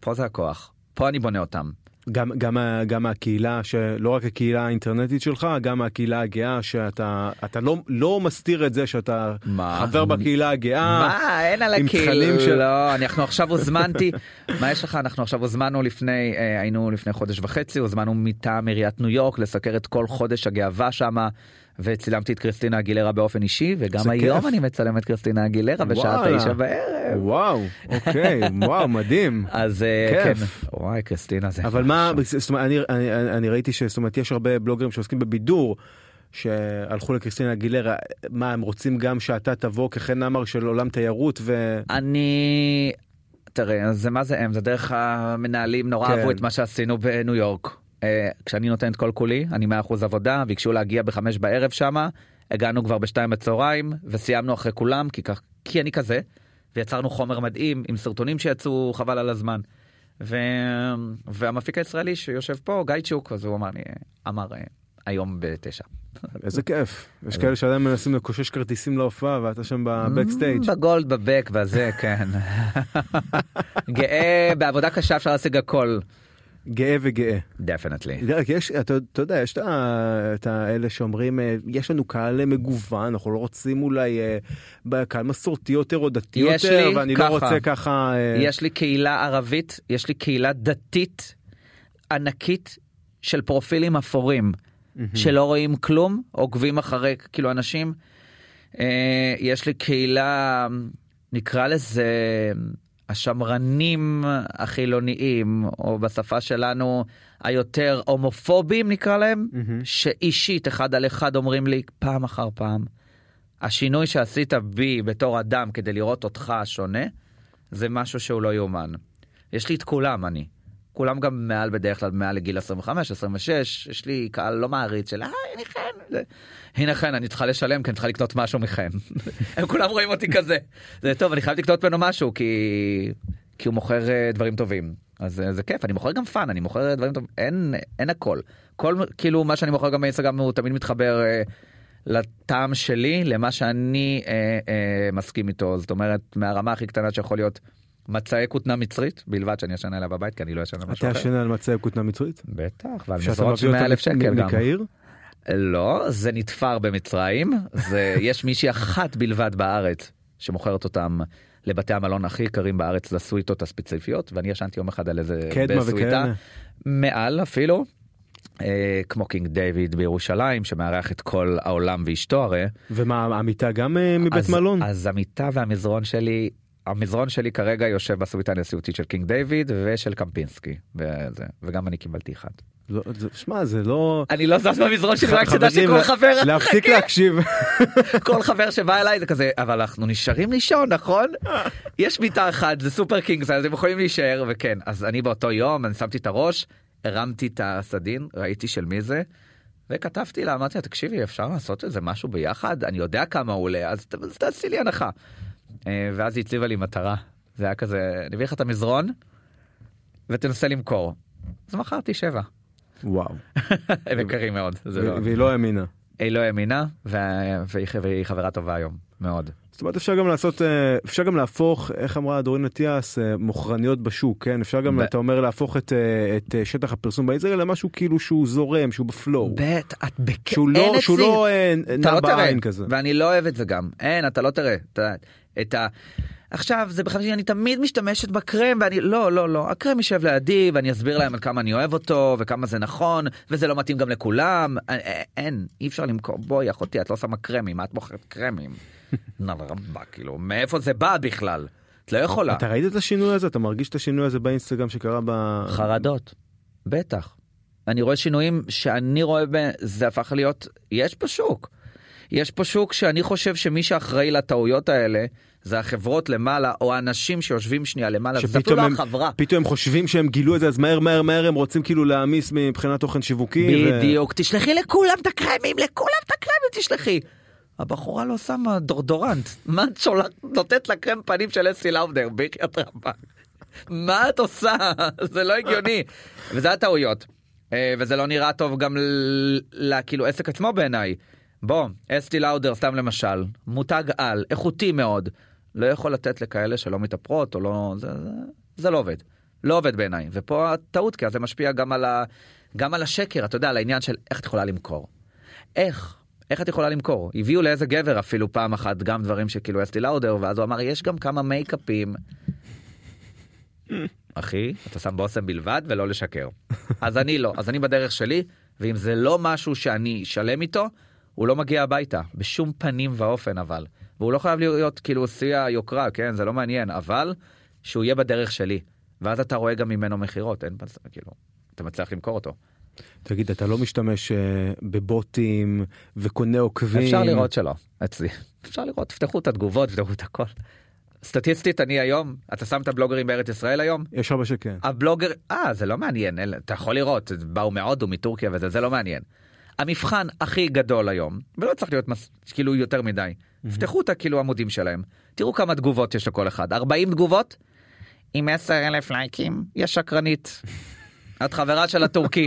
פה זה הכוח, פה אני בונה אותם. גם, גם, גם הקהילה, שלא רק הקהילה האינטרנטית שלך, גם הקהילה הגאה, שאתה אתה לא, לא מסתיר את זה שאתה מה? חבר בקהילה הגאה. מה, אין על הקהילה, של- לא, אנחנו עכשיו הוזמנתי, מה יש לך, אנחנו עכשיו הוזמנו לפני, אה, היינו לפני חודש וחצי, הוזמנו מטעם עיריית ניו יורק לסקר את כל חודש הגאווה שמה. וצילמתי את קריסטינה אגילרה באופן אישי וגם היום כיף. אני מצלם את קריסטינה אגילרה בשעה. תשע בערב. וואו, אוקיי, וואו, מדהים. אז אה, כן, כיף. וואי קריסטינה זה. אבל מה. זאת אומרת, אני, אני, אני ראיתי שזאת אומרת, יש הרבה בלוגרים שעוסקים בבידור. שהלכו לקריסטינה גילרה, מה הם רוצים גם שאתה תבוא כחן נמר של עולם תיירות ו... אני תראה זה מה זה הם זה דרך המנהלים נורא כן. אהבו את מה שעשינו בניו יורק. אה, כשאני נותן את כל כולי אני 100% עבודה ביקשו להגיע בחמש בערב שמה הגענו כבר בשתיים בצהריים וסיימנו אחרי כולם כי כך כי אני כזה ויצרנו חומר מדהים עם סרטונים שיצאו חבל על הזמן. ו... והמפיק הישראלי שיושב פה גיא צ'וק אז הוא אמר לי אמר אה, היום בתשע. איזה כיף. יש כאלה שעדיין מנסים לקושש כרטיסים להופעה ואתה שם בבקסטייג'. בגולד בבק בזה כן. גאה בעבודה קשה אפשר להשיג הכל. גאה וגאה. דפנטלי. יש, אתה, אתה יודע, יש את האלה שאומרים, אה, יש לנו קהל מגוון, אנחנו לא רוצים אולי אה, בקהל מסורתי יותר או דתי יותר, לי ואני ככה. לא רוצה ככה... אה, יש לי קהילה ערבית, יש לי קהילה דתית ענקית של פרופילים אפורים שלא רואים כלום, עוקבים אחרי כאילו אנשים. יש לי קהילה, נקרא לזה השמרנים החילוניים, או בשפה שלנו היותר הומופובים נקרא להם, מהמם. שאישית אחד על אחד אומרים לי פעם אחר פעם, השינוי שעשית בי בתור אדם כדי לראות אותך שונה, זה משהו שהוא לא יאומן. יש לי את כולם אני. כולם גם מעל בדרך כלל מעל לגיל 25 26 יש לי קהל לא מעריץ של היי אני חן. זה- הנה חן אני צריכה לשלם כי אני צריכה לקנות משהו מחן. הם כולם רואים אותי כזה. זה טוב אני חייב לקנות ממנו משהו כי כי הוא מוכר אה, דברים טובים. אז אה, זה כיף אני מוכר גם fun אני מוכר דברים טובים. אין אין הכל. כל כאילו מה שאני מוכר גם באינסטגרם הוא תמיד מתחבר אה, לטעם שלי למה שאני אה, אה, מסכים איתו. זאת אומרת מהרמה הכי קטנה שיכול להיות מצעי כותנה מצרית בלבד שאני ישן עליה בבית כי אני לא ישן על משהו אתה אחר. ישן על מצעי כותנה מצרית? בטח ועל מזרות של מביא 100 אותה אלף שקל גם. מקהיר? לא זה נתפר במצרים זה יש מישהי אחת בלבד בארץ שמוכרת אותם לבתי המלון הכי יקרים בארץ לסוויטות הספציפיות ואני ישנתי יום אחד על איזה וכאלה. מעל אפילו. אה, כמו קינג דיוויד בירושלים שמארח את כל העולם ואשתו הרי. ומה, המיטה גם אה, מבית אז, מלון? אז המיטה והמזרון שלי המזרון שלי כרגע יושב בסוויטה הנשיאותית של קינג דיוויד ושל קמפינסקי וזה, וגם אני קיבלתי אחד. לא, זה- שמע, זה לא... אני לא זז במזרון שלי רק שתדע שכל חבר להפסיק חכה, להקשיב. כל חבר שבא אליי זה כזה אבל אנחנו נשארים לישון נכון יש מיטה אחת זה super king אז הם יכולים להישאר וכן אז אני באותו יום אני שמתי את הראש הרמתי את הסדין, ראיתי של מי זה, וכתבתי לה, אמרתי לה, תקשיבי, אפשר לעשות איזה משהו ביחד? אני יודע כמה הוא עולה, אז, אז תעשי לי הנחה. אה, ואז היא הציבה לי מטרה, זה היה כזה, אני אביא לך את המזרון, ותנסה למכור. אז מכרתי שבע. וואו. הם יקרים מאוד. לא... והיא לא האמינה. היא לא האמינה, וה- והיא חברה טובה היום, מאוד. זאת אומרת אפשר גם לעשות אה, אפשר גם להפוך איך אמרה דורין אטיאס אה, מוכרניות בשוק כן אפשר גם ב- אתה אומר להפוך את את שטח הפרסום באינסטגרם למשהו כאילו שהוא זורם שהוא בפלואו. בית, את בכ... שהוא לא שהוא לא נע לא תראה, בעין כזה. ואני לא אוהב את זה גם. אין, אתה לא תראה. אתה, את ה... עכשיו זה בכלל שאני תמיד משתמשת בקרם ואני לא לא לא הקרם יישב לידי ואני אסביר להם על כמה אני אוהב אותו וכמה זה נכון וזה לא מתאים גם לכולם א- א- אין אי אפשר למכור בואי אחותי את לא שמה קרמים מה את מוכרת קרמים. נה רבה כאילו מאיפה זה בא בכלל את לא יכולה. אתה ראית את השינוי הזה אתה מרגיש את השינוי הזה באינסטגרם שקרה ב... חרדות, בטח. אני רואה שינויים שאני רואה, זה הפך להיות, יש פה שוק. יש פה שוק שאני חושב שמי שאחראי לטעויות האלה זה החברות למעלה או האנשים שיושבים שנייה למעלה, זה אפילו לא החברה. פתאום הם חושבים שהם גילו את זה אז מהר מהר מהר הם רוצים כאילו להעמיס מבחינת תוכן שיווקי. ו- בדיוק, תשלחי לכולם את הקרמים, לכולם את הקרמים תשלחי. הבחורה לא שמה דורדורנט, מה את שולחת, נותנת לה קרם פנים של אסי לאודר, בחייאת רבאק. מה את עושה? זה לא הגיוני. וזה הטעויות. אה, וזה לא נראה טוב גם ל- ל- כאילו עסק עצמו בעיניי. בוא, אסטי לאודר סתם למשל, מותג על, איכותי מאוד, לא יכול לתת לכאלה שלא מתאפרות או לא, זה, זה, זה לא עובד. לא עובד בעיניי. ופה הטעות, כי זה משפיע גם על, ה, גם על השקר, אתה יודע, על העניין של איך את יכולה למכור. איך? איך את יכולה למכור? הביאו לאיזה גבר אפילו פעם אחת גם דברים שכאילו אסטי לאודר, ואז הוא אמר, יש גם כמה מייקאפים. אחי, אתה שם בושם בלבד ולא לשקר. אז אני לא, אז אני בדרך שלי, ואם זה לא משהו שאני שלם איתו, הוא לא מגיע הביתה, בשום פנים ואופן אבל. והוא לא חייב להיות כאילו שיא היוקרה, כן? זה לא מעניין, אבל שהוא יהיה בדרך שלי. ואז אתה רואה גם ממנו מכירות, אין פס... כאילו, אתה מצליח למכור אותו. תגיד אתה לא משתמש אה, בבוטים וקונה עוקבים. אפשר לראות שלא, אצלי. אפשר לראות, תפתחו את התגובות, תפתחו את הכל. סטטיסטית אני היום, אתה שם את הבלוגרים בארץ ישראל היום? יש הרבה שכן. הבלוגר, אה זה לא מעניין, אתה יכול לראות, באו מהודו, מטורקיה וזה, זה לא מעניין. המבחן הכי גדול היום, ולא צריך להיות מס, כאילו יותר מדי, תפתחו את הכאילו עמודים שלהם, תראו כמה תגובות יש לכל אחד, 40 תגובות עם 10 אלף לייקים, יש שקרנית. את חברה של הטורקי,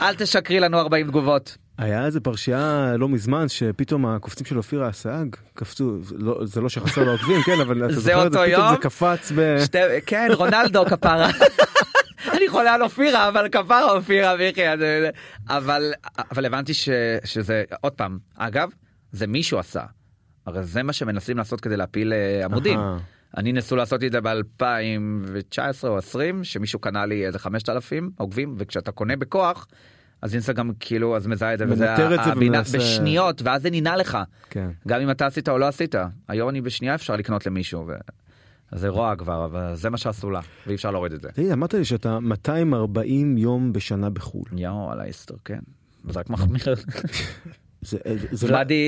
אל תשקרי לנו 40 תגובות. היה איזה פרשייה לא מזמן שפתאום הקופצים של אופירה אסייג קפצו לא, זה לא שחסר לו עוקבים כן אבל זה אותו פתאום יום? זה קפץ ב... שתי, כן, רונלדו כפרה. אני חולה על אופירה, אבל כפרה אופירה, מיכי. אבל, אבל הבנתי ש, שזה, עוד פעם, אגב, זה מישהו עשה. הרי זה מה שמנסים לעשות כדי להפיל אה, עמודים. אני ניסו לעשות את זה ב-2019 או 20, שמישהו קנה לי איזה 5,000 עוקבים, וכשאתה קונה בכוח, אז אינסטגרם כאילו אז מזהה את זה, וזה הבינה ומנסה- בשניות, ואז זה נינה לך. כן. גם אם אתה עשית או לא עשית. היום אני בשנייה אפשר לקנות למישהו. ו... זה רוע כבר, אבל זה מה שעשו לה, ואי אפשר להוריד את זה. תגיד אמרת לי שאתה 240 יום בשנה בחו"ל. יואו, על האיסטר, כן. זה רק מחמיר. זה, זה לא- ולאדי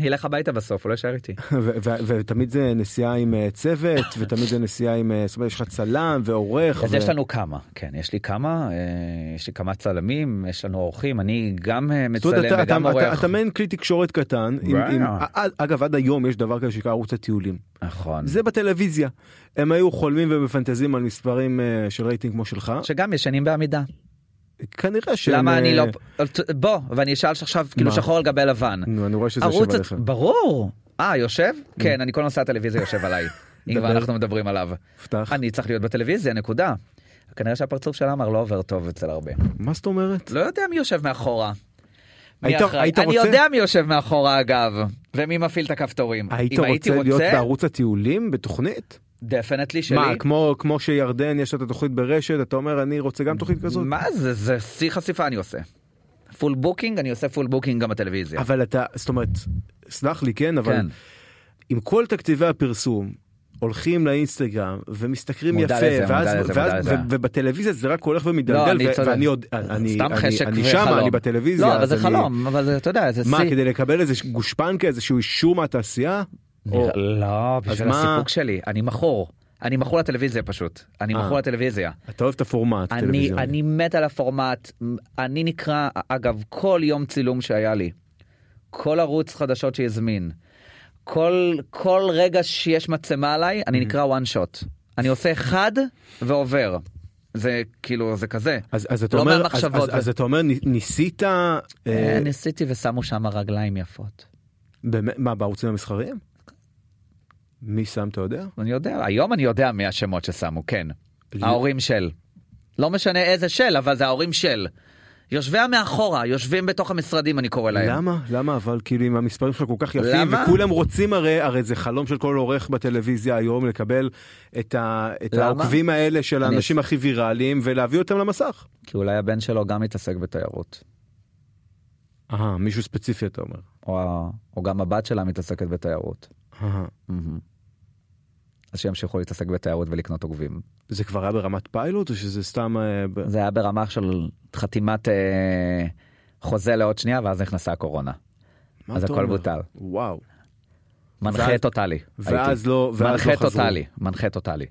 ילך הביתה בסוף, הוא לא יישאר איתי. ותמיד זה נסיעה עם אה, צוות ותמיד זה נסיעה עם אה, זאת אומרת יש לך צלם ועורך. אז ו- יש לנו כמה, כן, יש לי כמה, אה, יש לי כמה צלמים, יש לנו אורחים, אני גם אה, מצלם אתה- וגם אתה- אתה- עורך. אתה מעין כלי תקשורת קטן. עם-. עם- אגב עד היום יש דבר כזה שנקרא ערוץ הטיולים. נכון. זה בטלוויזיה. הם היו חולמים ומפנטזים על מספרים אה, של רייטינג כמו שלך. שגם ישנים בעמידה. כנראה שהם... למה אני לא... בוא, ואני אשאל עכשיו כאילו? שחור על גבי לבן. נו, אני רואה שזה יושב עליך. ברור. אה, יושב? כן, אני כל נושא הטלוויזיה יושב עליי. אם כבר. אנחנו מדברים עליו. פתח. אני צריך להיות בטלוויזיה, נקודה. כנראה שהפרצוף של עמר לא עובר טוב אצל הרבה. מה זאת אומרת? לא יודע מי יושב מאחורה. היית-. היית אני רוצה? יודע מי יושב מאחורה אגב, ומי מפעיל את הכפתורים. היית הייתי רוצה להיות רוצה, בערוץ הטיולים בתוכנית? definitely שלי. מה כמו כמו שירדן יש לה את התוכנית ברשת אתה אומר אני רוצה גם תוכנית כזאת? מה זה, זה שיא חשיפה אני עושה. full booking, אני עושה פול בוקינג גם בטלוויזיה. אבל אתה זאת אומרת סלח לי כן אבל כן. עם כל תקציבי הפרסום הולכים לאינסטגרם ומשתכרים יפה לזה, ואז, לזה, ואז, לזה. ו- ובטלוויזיה זה רק הולך לא, ומתגלגל אני ו-. ואני עוד אני סתם אני, חשק אני. שם אני בטלוויזיה לא, אבל זה אני- חלום, אבל זה, אתה יודע, זה מה שיא. כדי לקבל איזה גושפנקה איזשהו אישור מהתעשייה? או- נראה- לא, בשביל מה- הסיפוק שלי, אני מכור. אני מכור לטלוויזיה פשוט. אני אה. מכור לטלוויזיה. אתה אוהב את הפורמט אני. אני מת על הפורמט, אני נקרא, אגב, כל יום צילום שהיה לי, כל ערוץ חדשות שהזמין, כל, כל רגע שיש מצלמה עליי, אני נקרא one shot. אני עושה אחד ועובר. זה כאילו, זה כזה. אז, אז אתה לא אומר, אז. אז, אז אתה אומר, ני- ניסית, אה, אה, ניסיתי ושמו שם רגליים יפות. באמת, מה, בערוצים המסחריים? מי שם, אתה יודע? אני יודע, היום אני יודע מי השמות ששמו, כן. ל- ההורים של. לא משנה איזה של, אבל זה ההורים של. יושבי המאחורה, יושבים בתוך המשרדים, אני קורא להם. למה? למה? אבל כאילו אם המספרים שלך כל כך יפים, למה? וכולם רוצים הרי, הרי זה חלום של כל עורך בטלוויזיה היום לקבל את, ה, את למה? העוקבים האלה של אני- האנשים הכי ויראליים ולהביא אותם למסך. כי אולי הבן שלו גם מתעסק בתיירות. אהה, מישהו ספציפי אתה אומר. או, או גם הבת שלה מתעסקת בתיירות. אז שימשיכו להתעסק בתיירות ולקנות עוקבים. זה כבר היה ברמת פיילוט או שזה סתם... אה. זה היה ברמה של חתימת אה, חוזה לעוד שנייה, ואז נכנסה הקורונה. מה אז הכל אומר? בוטל. וואו. מנחה ואז- טוטאלי. ואז הייתי. לא, ואז מנחה לא חזרו. טוטאלי, מנחה טוטאלי.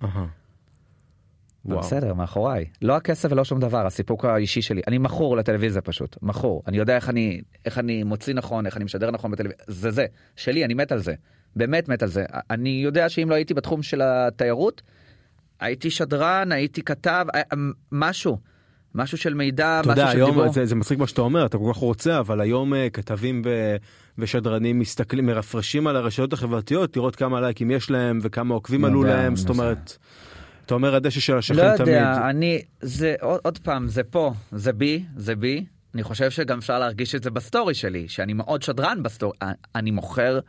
וואו. בסדר, מאחוריי. לא הכסף ולא שום דבר, הסיפוק האישי שלי. אני מכור לטלוויזיה פשוט, מכור. אני יודע איך אני, איך אני מוציא נכון, איך אני משדר נכון בטלוויזיה. זה זה, שלי, אני מת על זה. באמת מת על זה. אני יודע שאם לא הייתי בתחום של התיירות, הייתי שדרן, הייתי כתב, אה, משהו. משהו של מידע, אתה משהו יודע, של היום דיבור. זה, זה מצחיק מה שאתה אומר, אתה כל כך רוצה, אבל היום אה, כתבים ו, ושדרנים מסתכלים, מרפרשים על הרשתות החברתיות, לראות כמה לייקים יש להם וכמה עוקבים יודע, עלו להם, זאת אומרת, אתה אומר הדשא של לא השכן תמיד. יודע, אני, זה, עוד, עוד פעם, זה פה, זה בי, זה בי. אני חושב שגם אפשר להרגיש את זה בסטורי שלי, שאני מאוד שדרן בסטורי, אה, אני מוכר,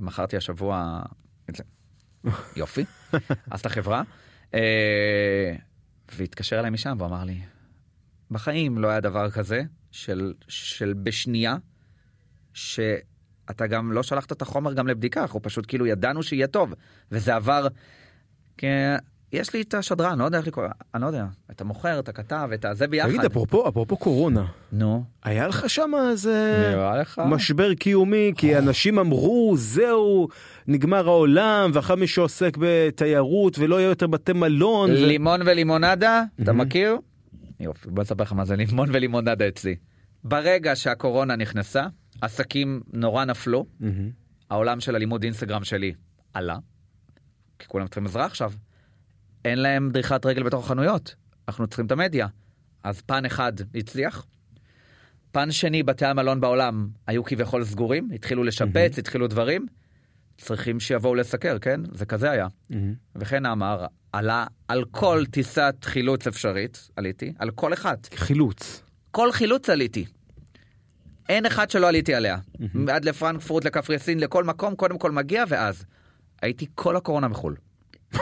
מכרתי השבוע את זה, יופי, אז את החברה, אה, והתקשר אליי משם ואמר לי, בחיים לא היה דבר כזה, של, של בשנייה, שאתה גם לא שלחת את החומר גם לבדיקה, אנחנו פשוט כאילו ידענו שיהיה טוב, וזה עבר כי יש לי את השדרן, לא יודע איך לקרוא, אני לא יודע, את המוכר, את הכתב, את הזה ביחד. תגיד, אפרופו, אפרופו קורונה, נו, היה לך שם איזה? משבר קיומי, כי אנשים אמרו, זהו, נגמר העולם, ואחר מי שעוסק בתיירות, ולא יהיה יותר בתי מלון. לימון ולימונדה, אתה. מכיר? יופי, בוא נספר לך מה זה לימון ולימונדה אצלי. ברגע שהקורונה נכנסה, עסקים נורא נפלו. העולם של הלימוד אינסטגרם שלי עלה, כי כולם צריכים עזרה עכשיו. אין להם דריכת רגל בתוך החנויות, אנחנו צריכים את המדיה. אז פן אחד הצליח, פן שני, בתי המלון בעולם היו כביכול סגורים, התחילו לשפץ, התחילו דברים, צריכים שיבואו לסקר, כן? זה כזה היה. מהמם. וכן אמר, עלה על כל טיסת חילוץ אפשרית, עליתי, על כל אחת. חילוץ. כל חילוץ עליתי. אין אחד שלא עליתי עליה. עד לפרנקפורט, לקפריסין, לכל מקום, קודם כל מגיע, ואז. הייתי כל הקורונה בחו"ל.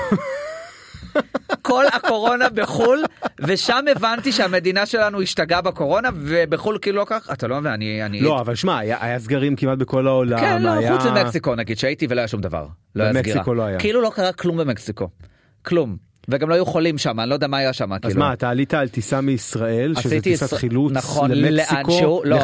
כל הקורונה בחו"ל, ושם הבנתי שהמדינה שלנו השתגעה בקורונה, ובחו"ל כאילו לא כך, אתה לא מבין, אני... אני... לא, אבל שמע, היה היה סגרים כמעט בכל העולם. כן, לא, היה- חוץ ממקסיקו נגיד, שהייתי ולא היה שום דבר. לא היה במקסיקו סגירה. לא היה. כאילו לא קרה כלום במקסיקו. כלום. וגם לא היו חולים שם, אני לא יודע מה היה שם. אז כאילו. מה, אתה עלית על טיסה מישראל, שזה טיסת חילוץ נכון, למקסיקו? לאנשהו, לא.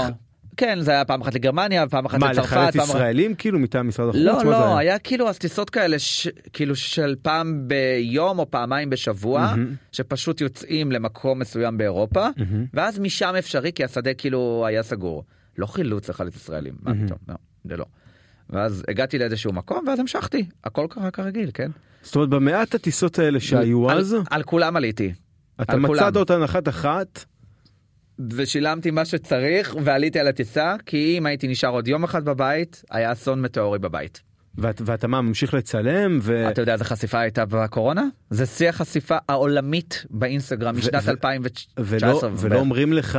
כן, זה היה פעם אחת לגרמניה, פעם אחת מה, לצרפת. לחלץ פעם אחת- ישראלים כאילו מטעם משרד החוץ? לא, מה לא, היה? כאילו אז טיסות כאלה, ש... כאילו של פעם ביום או פעמיים בשבוע, מהמם. שפשוט יוצאים למקום מסוים באירופה, מהמם. ואז משם אפשרי, כי השדה כאילו היה סגור. לא חילוץ לחלץ ישראלים, מה מהמם. פתאום, לא, זה לא. ואז הגעתי לאיזשהו מקום, ואז המשכתי, הכל קרה כרגיל, כן? זאת אומרת, במעט הטיסות האלה שהיו על- אז, על כולם עליתי. אתה מצאת. אותן אחת אחת, ושילמתי מה שצריך ועליתי על הטיסה כי אם הייתי נשאר עוד יום אחד בבית היה אסון מטאורי בבית. ואת- ואתה מה, ממשיך לצלם, ו... אתה יודע איזה חשיפה הייתה בקורונה? זה שיא החשיפה העולמית באינסטגרם משנת ו- 2019. ולא, ולא אומרים לך,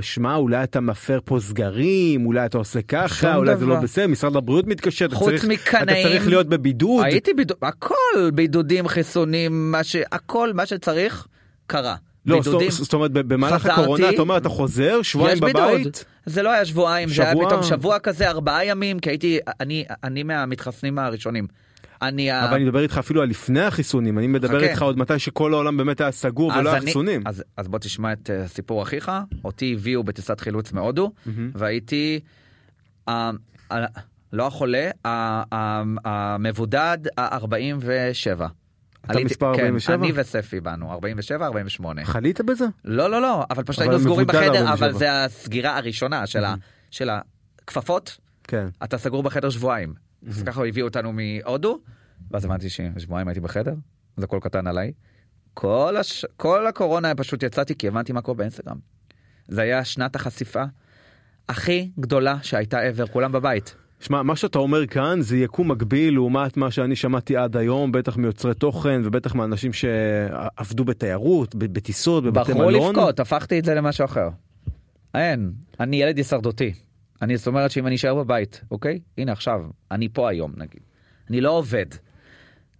שמע, אולי אתה מפר פה סגרים, אולי אתה עושה ככה, אולי זה דבר. לא בסדר, משרד הבריאות מתקשר, אתה צריך, אתה מקנאים. צריך להיות בבידוד. הייתי בידוד, הכל בידודים חיסונים מה ש... הכל מה שצריך קרה. לא, בידודים. זאת, אומרת, במהלך חזרתי. הקורונה, אתה אומר, אתה חוזר, שבועיים יש בידוד. בבית, זה לא היה שבועיים, זה היה שבוע? פתאום שבוע כזה, ארבעה ימים, כי הייתי, אני, אני מהמתחסנים הראשונים. אני, ה- אבל אני מדבר איתך אפילו על לפני החיסונים, אני מדבר חכה. איתך עוד מתי שכל העולם באמת היה סגור ולא היה חיסונים. אז, אז בוא תשמע את uh, סיפור אחיך, אותי הביאו בטיסת חילוץ מהודו, מהמם. והייתי, uh, uh, לא החולה, ה- ה- המבודד ה-47. אתה מספר 47? כן, אני וספי באנו, 47, 48. חלית בזה? לא, לא, לא, אבל פשוט היינו סגורים בחדר, 47. אבל זה הסגירה הראשונה של ה- של הכפפות, כן. אתה סגור בחדר שבועיים. אז ככה הביאו אותנו מהודו, ואז הבנתי ששבועיים הייתי בחדר, זה הכל קטן עליי. כל, הש... כל הקורונה פשוט יצאתי כי הבנתי מה קורה באינסטגרם. זה היה שנת החשיפה הכי גדולה שהייתה ever, כולם בבית. שמע, מה שאתה אומר כאן זה יקום מקביל לעומת מה שאני שמעתי עד היום, בטח מיוצרי תוכן ובטח מאנשים שעבדו בתיירות, בטיסות, בבתי בחרו מלון. לבכות, הפכתי את זה למשהו אחר. אין, אני ילד הישרדותי. אני זאת אומרת שאם אני אשאר בבית, אוקיי? הנה עכשיו, אני פה היום נגיד. אני לא עובד.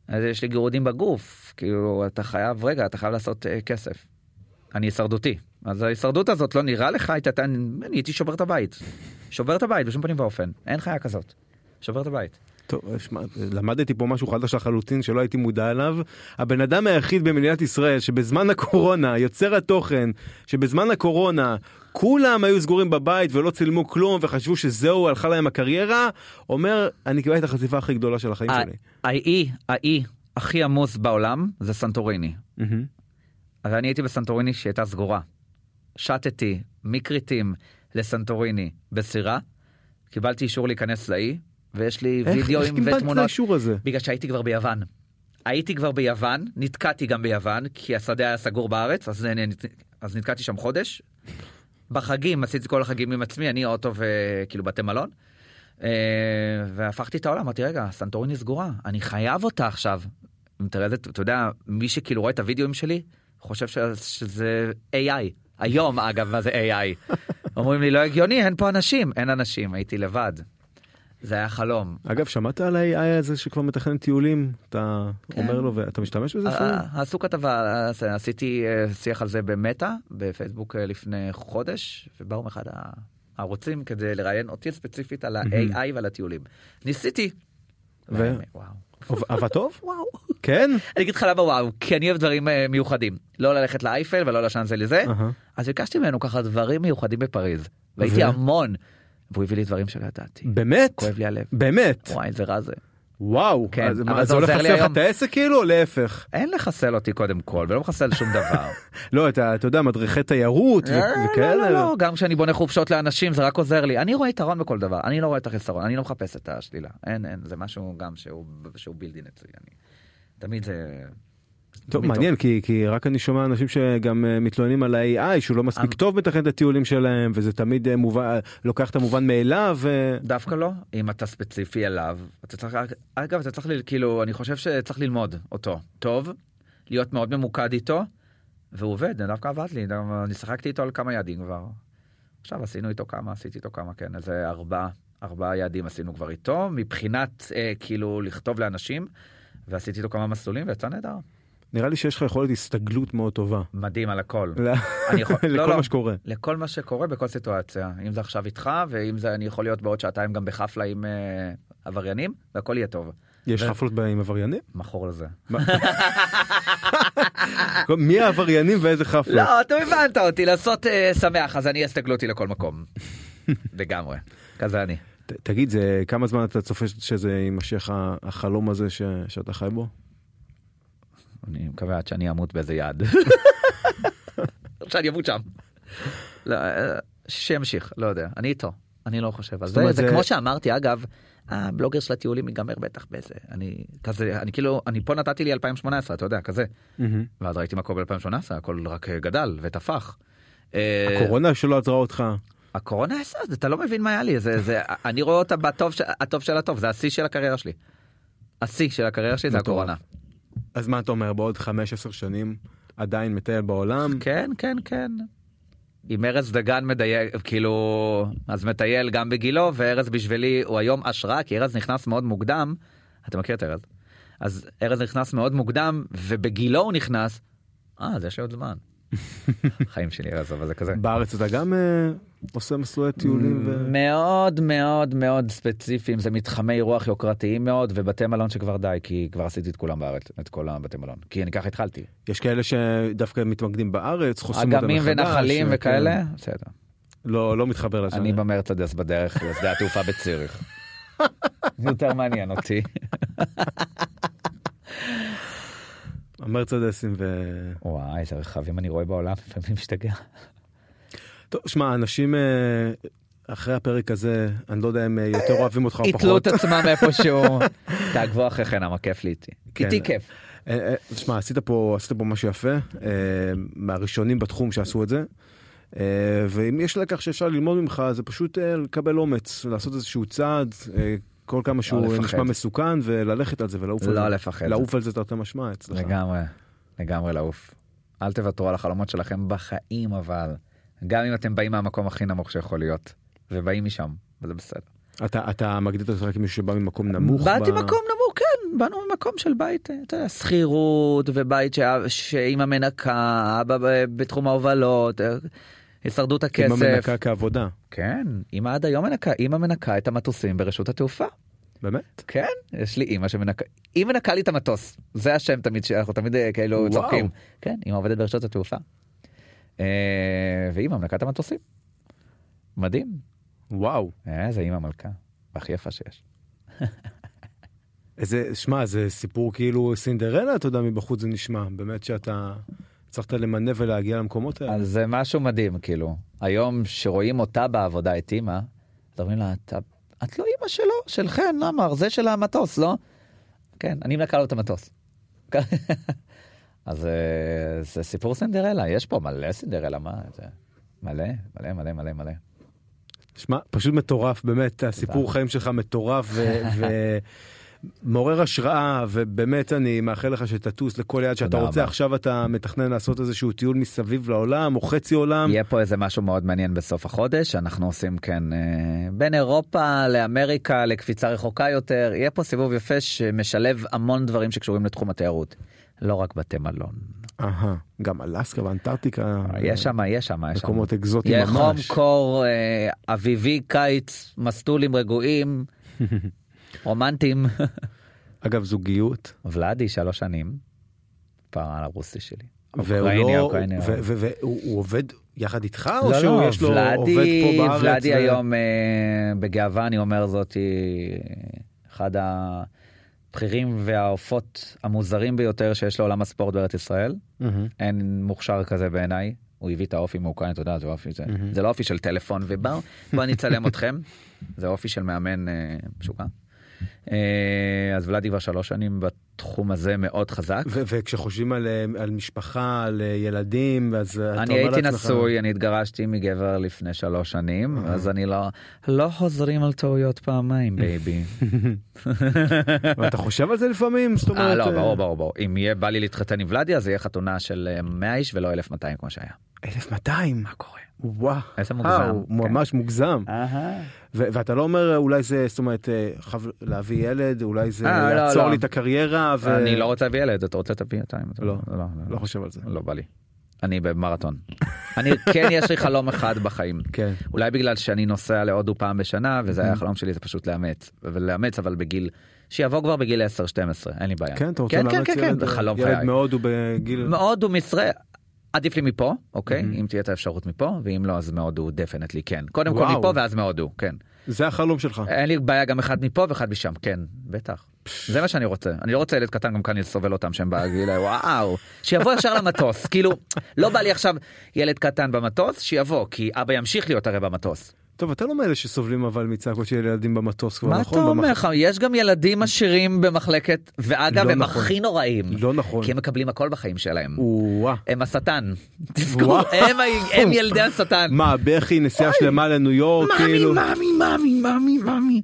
אז יש לי גירודים בגוף, כאילו אתה חייב, רגע, אתה חייב לעשות uh, כסף. אני הישרדותי. אז ההישרדות הזאת לא נראה לך, הייתה, אני, אני הייתי שובר את הבית. שובר את הבית בשום פנים ואופן, אין חיה כזאת. שובר את הבית. טוב, שמע, למדתי פה משהו חדש לחלוטין שלא הייתי מודע אליו. הבן אדם היחיד במדינת ישראל שבזמן הקורונה, יוצר התוכן, שבזמן הקורונה כולם היו סגורים בבית ולא צילמו כלום וחשבו שזהו, הלכה להם הקריירה, אומר, אני קיבלתי את החשיפה הכי גדולה של החיים שלי. האי, האי הכי עמוס בעולם זה סנטוריני. מהמם. אז אני הייתי בסנטוריני שהייתה סגורה. שטתי מכרתים לסנטוריני בסירה, קיבלתי אישור להיכנס לאי, ויש לי איך איך וידאוים קיבלת את ותמונות. האישור הזה? בגלל שהייתי כבר ביוון. הייתי כבר ביוון, נתקעתי גם ביוון, כי השדה היה סגור בארץ, אז, אז נתקעתי שם חודש. בחגים, עשיתי כל החגים עם עצמי, אני אוטו וכאילו בתי מלון. אה, והפכתי את העולם, אמרתי רגע, סנטוריני סגורה, אני חייב אותה עכשיו. אתה יודע, מי שכאילו רואה את הוידאוים שלי, חושב שזה AI. היום אגב, מה זה AI? אומרים לי לא הגיוני, אין פה אנשים, אין אנשים, הייתי לבד. זה היה חלום. אגב, שמעת על ה-AI הזה שכבר מתכנן טיולים? אתה כן. אומר לו, ואתה משתמש בזה לפעמים? אה, עשו כתבה, אה, עשיתי אה, שיח על זה במטא, בפייסבוק אה, לפני חודש, ובאו מאחד הערוצים כדי לראיין אותי ספציפית על ה-AI ועל הטיולים. ניסיתי. ו? וואו. עבד טוב? וואו. כן? אני אגיד לך למה וואו, כי אני אוהב דברים אה, מיוחדים. לא ללכת לאייפל ולא לשאנזליזה, אהה. אז ביקשתי ממנו ככה דברים מיוחדים בפריז. והייתי? המון. והוא הביא לי דברים שלא ידעתי. באמת? כואב לי הלב. באמת? וואי, איזה רע זה. וואו. כן, אז מה, זה הולך לחסל לך. את העסק כאילו או להפך? אין לחסל אותי קודם כל, ולא מחסל שום דבר. לא, אתה אתה יודע, מדריכי תיירות אה, וכאלה. לא, לא, לא, גם כשאני בונה חופשות לאנשים זה רק עוזר לי. אני רואה יתרון בכל דבר, אני לא רואה את החיסרון, אני לא מחפש את השלילה. אין, אין, זה משהו גם שהוא, שהוא בלתי אצלי. תמיד זה... טוב, מעניין, כי, כי רק אני שומע אנשים שגם אה, מתלוננים על ה-AI, שהוא לא מספיק טוב מתכנן את הטיולים שלהם, וזה תמיד אה, מובן, לוקח את המובן מאליו. ו- דווקא לא, אם אתה ספציפי אליו, אתה צריך, אגב, אתה צריך, כאילו, אני חושב שצריך ללמוד אותו טוב, להיות מאוד ממוקד איתו, והוא עובד, דווקא עבד לי, אני שיחקתי איתו על כמה יעדים כבר. עכשיו עשינו איתו כמה, עשיתי איתו כמה, כן, איזה ארבעה, ארבעה יעדים עשינו כבר איתו, מבחינת אה, כאילו לכתוב לאנשים, ועשיתי איתו כמה מסלולים ויצא נהדר. נראה לי שיש לך יכולת הסתגלות מאוד טובה. מדהים על הכל. ל- אני יכול, לכל לא, לא, מה שקורה. לכל מה שקורה בכל סיטואציה. אם זה עכשיו איתך, ואם זה אני יכול להיות בעוד שעתיים גם בחפלה עם אה, עבריינים, והכל יהיה טוב. יש ו- חפלות עם עבריינים? מכור לזה. מי העבריינים ואיזה חפלות? לא, אתה הבנת אותי, לעשות אה, שמח, אז אני אסתגלו לכל מקום. לגמרי. כזה אני. ת- תגיד, זה כמה זמן אתה צופה שזה יימשך החלום הזה ש- שאתה חי בו? אני מקווה עד שאני אמות באיזה יעד. שאני אמות שם. לא, אה, שימשיך, לא יודע, אני איתו, אני לא חושב על זה. זה זה- כמו שאמרתי, אגב, הבלוגר של הטיולים ייגמר בטח באיזה, אני כזה, אני כאילו, אני פה נתתי לי 2018, אתה יודע, כזה. ואז ראיתי מה קורה ב-2018, הכל רק גדל ותפח. הקורונה שלא עצרה אותך. הקורונה עשה, אז אתה לא מבין מה היה לי, זה, זה, אני רואה אותה בטוב, הטוב של הטוב, זה השיא של הקריירה שלי. השיא של הקריירה שלי זה. הקורונה. אז מה אתה אומר, בעוד 15 שנים עדיין מטייל בעולם? כן, כן, כן. אם ארז דגן מדייק, כאילו, אז מטייל גם בגילו, וארז בשבילי הוא היום השראה, כי ארז נכנס מאוד מוקדם, אתה מכיר את ארז? אז ארז נכנס מאוד מוקדם, ובגילו הוא נכנס, אה, אז יש לי עוד זמן. חיים שלי ארז, אבל זה כזה. בארץ אתה גם אה, עושה מסלולי טיולים? ו- מאוד מאוד מאוד ספציפיים, זה מתחמי אירוח יוקרתיים מאוד, ובתי מלון שכבר די, כי כבר עשיתי את כולם בארץ, את כל הבתי מלון, כי אני ככה התחלתי. יש כאלה שדווקא מתמקדים בארץ, חוסמים אותם אגמים מחדש. ונחלים אה, וכאלה. בסדר. לא, לא מתחבר לשם. אני במרצדס בדרך לשדה התעופה בציריך. יותר מעניין אותי. המרצדסים ו... וואי, איזה רכבים אני רואה בעולם, לפעמים משתגע. טוב, שמע, אנשים אה, אחרי הפרק הזה, אני לא יודע אם אה, יותר אוהבים אותך או יתלו פחות. את עצמם איפשהו. תעקבו אחרי כן, אבל כיף לי איתי. כן. איתי כיף. אה, שמע, עשית פה, עשית פה משהו יפה, מהראשונים בתחום שעשו את זה. ואם יש לקח שאפשר ללמוד ממך, זה פשוט לקבל אומץ, לעשות איזשהו צעד, כל כמה שהוא לפחד. נשמע מסוכן, וללכת על זה ולעוף על זה. לא לפחד. לעוף על זה תרתי משמע אצלך. לגמרי, לגמרי לעוף. אל תוותרו על החלומות שלכם בחיים אבל. גם אם אתם באים מהמקום הכי נמוך שיכול להיות. ובאים משם, וזה בסדר. אתה, אתה מגדיר את עצמך כמישהו שבא ממקום נמוך? באתי ב- מקום נמוך, כן, באנו ממקום של בית, אה, אתה יודע, שכירות ובית שאימא מנקה, אבא בתחום ההובלות, אה, הישרדות הכסף. המנקה כעבודה. כן, אימא עד היום מנקה, אימא מנקה את המטוסים ברשות התעופה. באמת? כן, יש לי אימא שמנקה, היא מנקה לי את המטוס, זה השם תמיד שאנחנו תמיד אה, כאילו. צוחקים. כן, אימא עובדת ברשות התעופה. אה, מנקה את המטוסים. מדהים, וואו. איזה אימא מלכה, הכי יפה שיש. איזה, שמע, זה סיפור כאילו סינדרלה, אתה יודע, מבחוץ זה נשמע. באמת שאתה הצלחת למנף ולהגיע למקומות האלה. אז זה משהו מדהים, כאילו. היום שרואים אותה בעבודה, את אימא, אז אומרים לה, "אתה- את לא אימא שלו, של חן עמר, זה של המטוס, לא? כן, אני מנקה לו את המטוס. אז אה, זה סיפור סינדרלה, יש פה מלא סינדרלה, מה זה? מלא, מלא, מלא, מלא, מלא. שמע, פשוט מטורף, באמת, הסיפור חיים שלך מטורף ומעורר השראה, ובאמת אני מאחל לך שתטוס לכל יעד שאתה רוצה. עכשיו אתה מתכנן לעשות איזשהו טיול מסביב לעולם, או חצי עולם. יהיה פה איזה משהו מאוד מעניין בסוף החודש, אנחנו עושים כן אה, בין אירופה לאמריקה לקפיצה רחוקה יותר, יהיה פה סיבוב יפה שמשלב המון דברים שקשורים לתחום התיירות. לא רק בתי מלון. אהה, גם אלסקה ואנטארקטיקה. יש שם, יש שם, יש שם. מקומות אקזוטיים יהיה חום, ממש. קור, אה, אביבי, קיץ, מסטולים רגועים, רומנטיים. אגב, זוגיות. ולאדי, שלוש שנים, פער הרוסי שלי. והוא לא, והוא עובד יחד איתך, או לא, שהוא לא, יש לו עובד פה בארץ? ולאדי ו- היום, אה, בגאווה אני אומר זאת, היא אחד הבכירים והאופות המוזרים ביותר שיש לעולם הספורט בארץ ישראל. מהמם. אין מוכשר כזה בעיניי. הוא הביא את האופי מאוקראינה, אתה יודע, זה אופי, זה, מהמם. זה לא אופי של טלפון ובואו, בואו אני אצלם אתכם. זה אופי של מאמן אה, משוגע. אה, אז ולאדי כבר שלוש שנים בתחום הזה מאוד חזק. ו- וכשחושבים על, אה, על משפחה, על אה, ילדים, אז אה, אתה אני אומר הייתי לעצמך- נשוי, אני התגרשתי מגבר לפני שלוש שנים, אה. אז אני לא, לא חוזרים על טעויות פעמיים, baby. ואתה חושב על זה לפעמים? זאת אה, אומרת... לא, אה, ברור, ברור, ברור. אם יהיה בא לי להתחתן עם ולאדי, אז יהיה חתונה של אה, 100 איש ולא 1200 כמו שהיה. 1200. מה קורה? וואו. איזה אה, מוגזם. הוא כן. ממש מוגזם. ו- ואתה לא אומר אולי זה, זאת אומרת, אה, חב- להביא ילד, אולי זה אה, לא, יעצור לא. לי את הקריירה, ו... אני לא רוצה להביא ילד, אתה רוצה להביא אותם? לא, לא, לא חושב על זה. לא בא לי. אני במרתון. אני כן יש לי חלום אחד בחיים. כן. אולי בגלל שאני נוסע להודו פעם בשנה וזה Mm-hmm. היה החלום שלי זה פשוט לאמץ ולאמץ אבל בגיל שיבוא כבר בגיל 10-12 אין לי בעיה. כן, אתה רוצה כן, לאמץ כן, כן, ילד, זה חלום ילד הוא בגיל... מהודו מישראל. עדיף לי מפה אוקיי Mhm. אם תהיה את האפשרות מפה ואם לא אז מהודו definitely כן קודם כל וואו. מפה ואז מהודו כן זה החלום שלך. אין לי בעיה גם אחד מפה ואחד משם כן בטח זה מה שאני רוצה אני לא רוצה ילד קטן גם כאן לסובל אותם שהם בגיל וואו שיבוא ישר למטוס כאילו לא בא לי עכשיו ילד קטן במטוס שיבוא כי אבא ימשיך להיות הרי במטוס. טוב, אתה לא מאלה שסובלים אבל מצעקות של ילדים במטוס כבר, מה אתה נכון? אומר לך יש גם ילדים עשירים במחלקת ואגב לא הם נכון. הכי נוראים לא נכון. כי הם מקבלים הכל בחיים שלהם. הם השטן. תזכרו. הם ילדי השטן. מה, בכי, נסיעה שלמה לניו יורק, כאילו? מאמי, מאמי, מאמי, מאמי.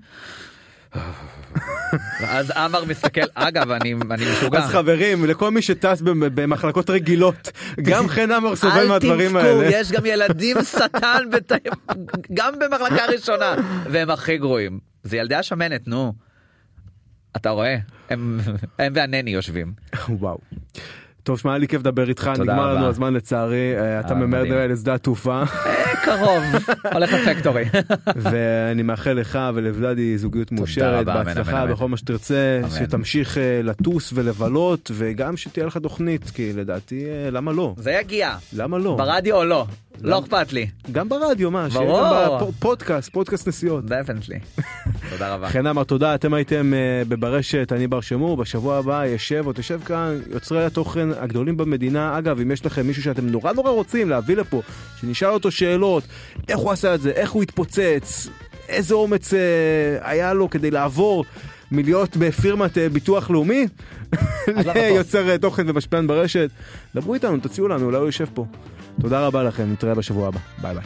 אז עמר מסתכל, אגב, אני אני משוגע. אז חברים, לכל מי שטס במ- במחלקות רגילות, גם חן עמר סובל מהדברים האלה. יש גם ילדים שטן, גם במחלקה ראשונה, והם הכי גרועים. זה ילדי השמנת, נו. אתה רואה? הם הם והנני יושבים. וואו. טוב, שמע, היה לי כיף לדבר איתך, נגמר לנו. הזמן לצערי, אה, אתה אה, ממהר מדהים. לשדה התעופה, אה, קרוב, הולך לפקטורי. ואני מאחל לך ולוולדי זוגיות מאושרת, בהצלחה. בכל מה שתרצה. שתמשיך לטוס ולבלות, וגם שתהיה לך תוכנית, כי לדעתי, למה לא? זה יגיע, למה לא? ברדיו או לא, לא אכפת לי. גם ברדיו, מה? שיהיה ברור. גם בפודקאסט, פודקאסט נסיעות. definitely. תודה רבה. חן עמר, תודה, אתם הייתם אה, בברשת, אני בר שמור, בשבוע הבא ישב או תשב כאן יוצרי התוכן הגדולים במדינה. אגב, אם יש לכם מישהו שאתם נורא נורא רוצים להביא לפה, שנשאל אותו שאלות, איך הוא עשה את זה, איך הוא התפוצץ, איזה אומץ אה, היה לו כדי לעבור מלהיות בפירמת אה, ביטוח לאומי, ליוצר אה, תוכן ומשפיען ברשת, דברו איתנו, תציעו לנו, אולי הוא יושב פה. תודה רבה לכם, נתראה בשבוע הבא, ביי ביי.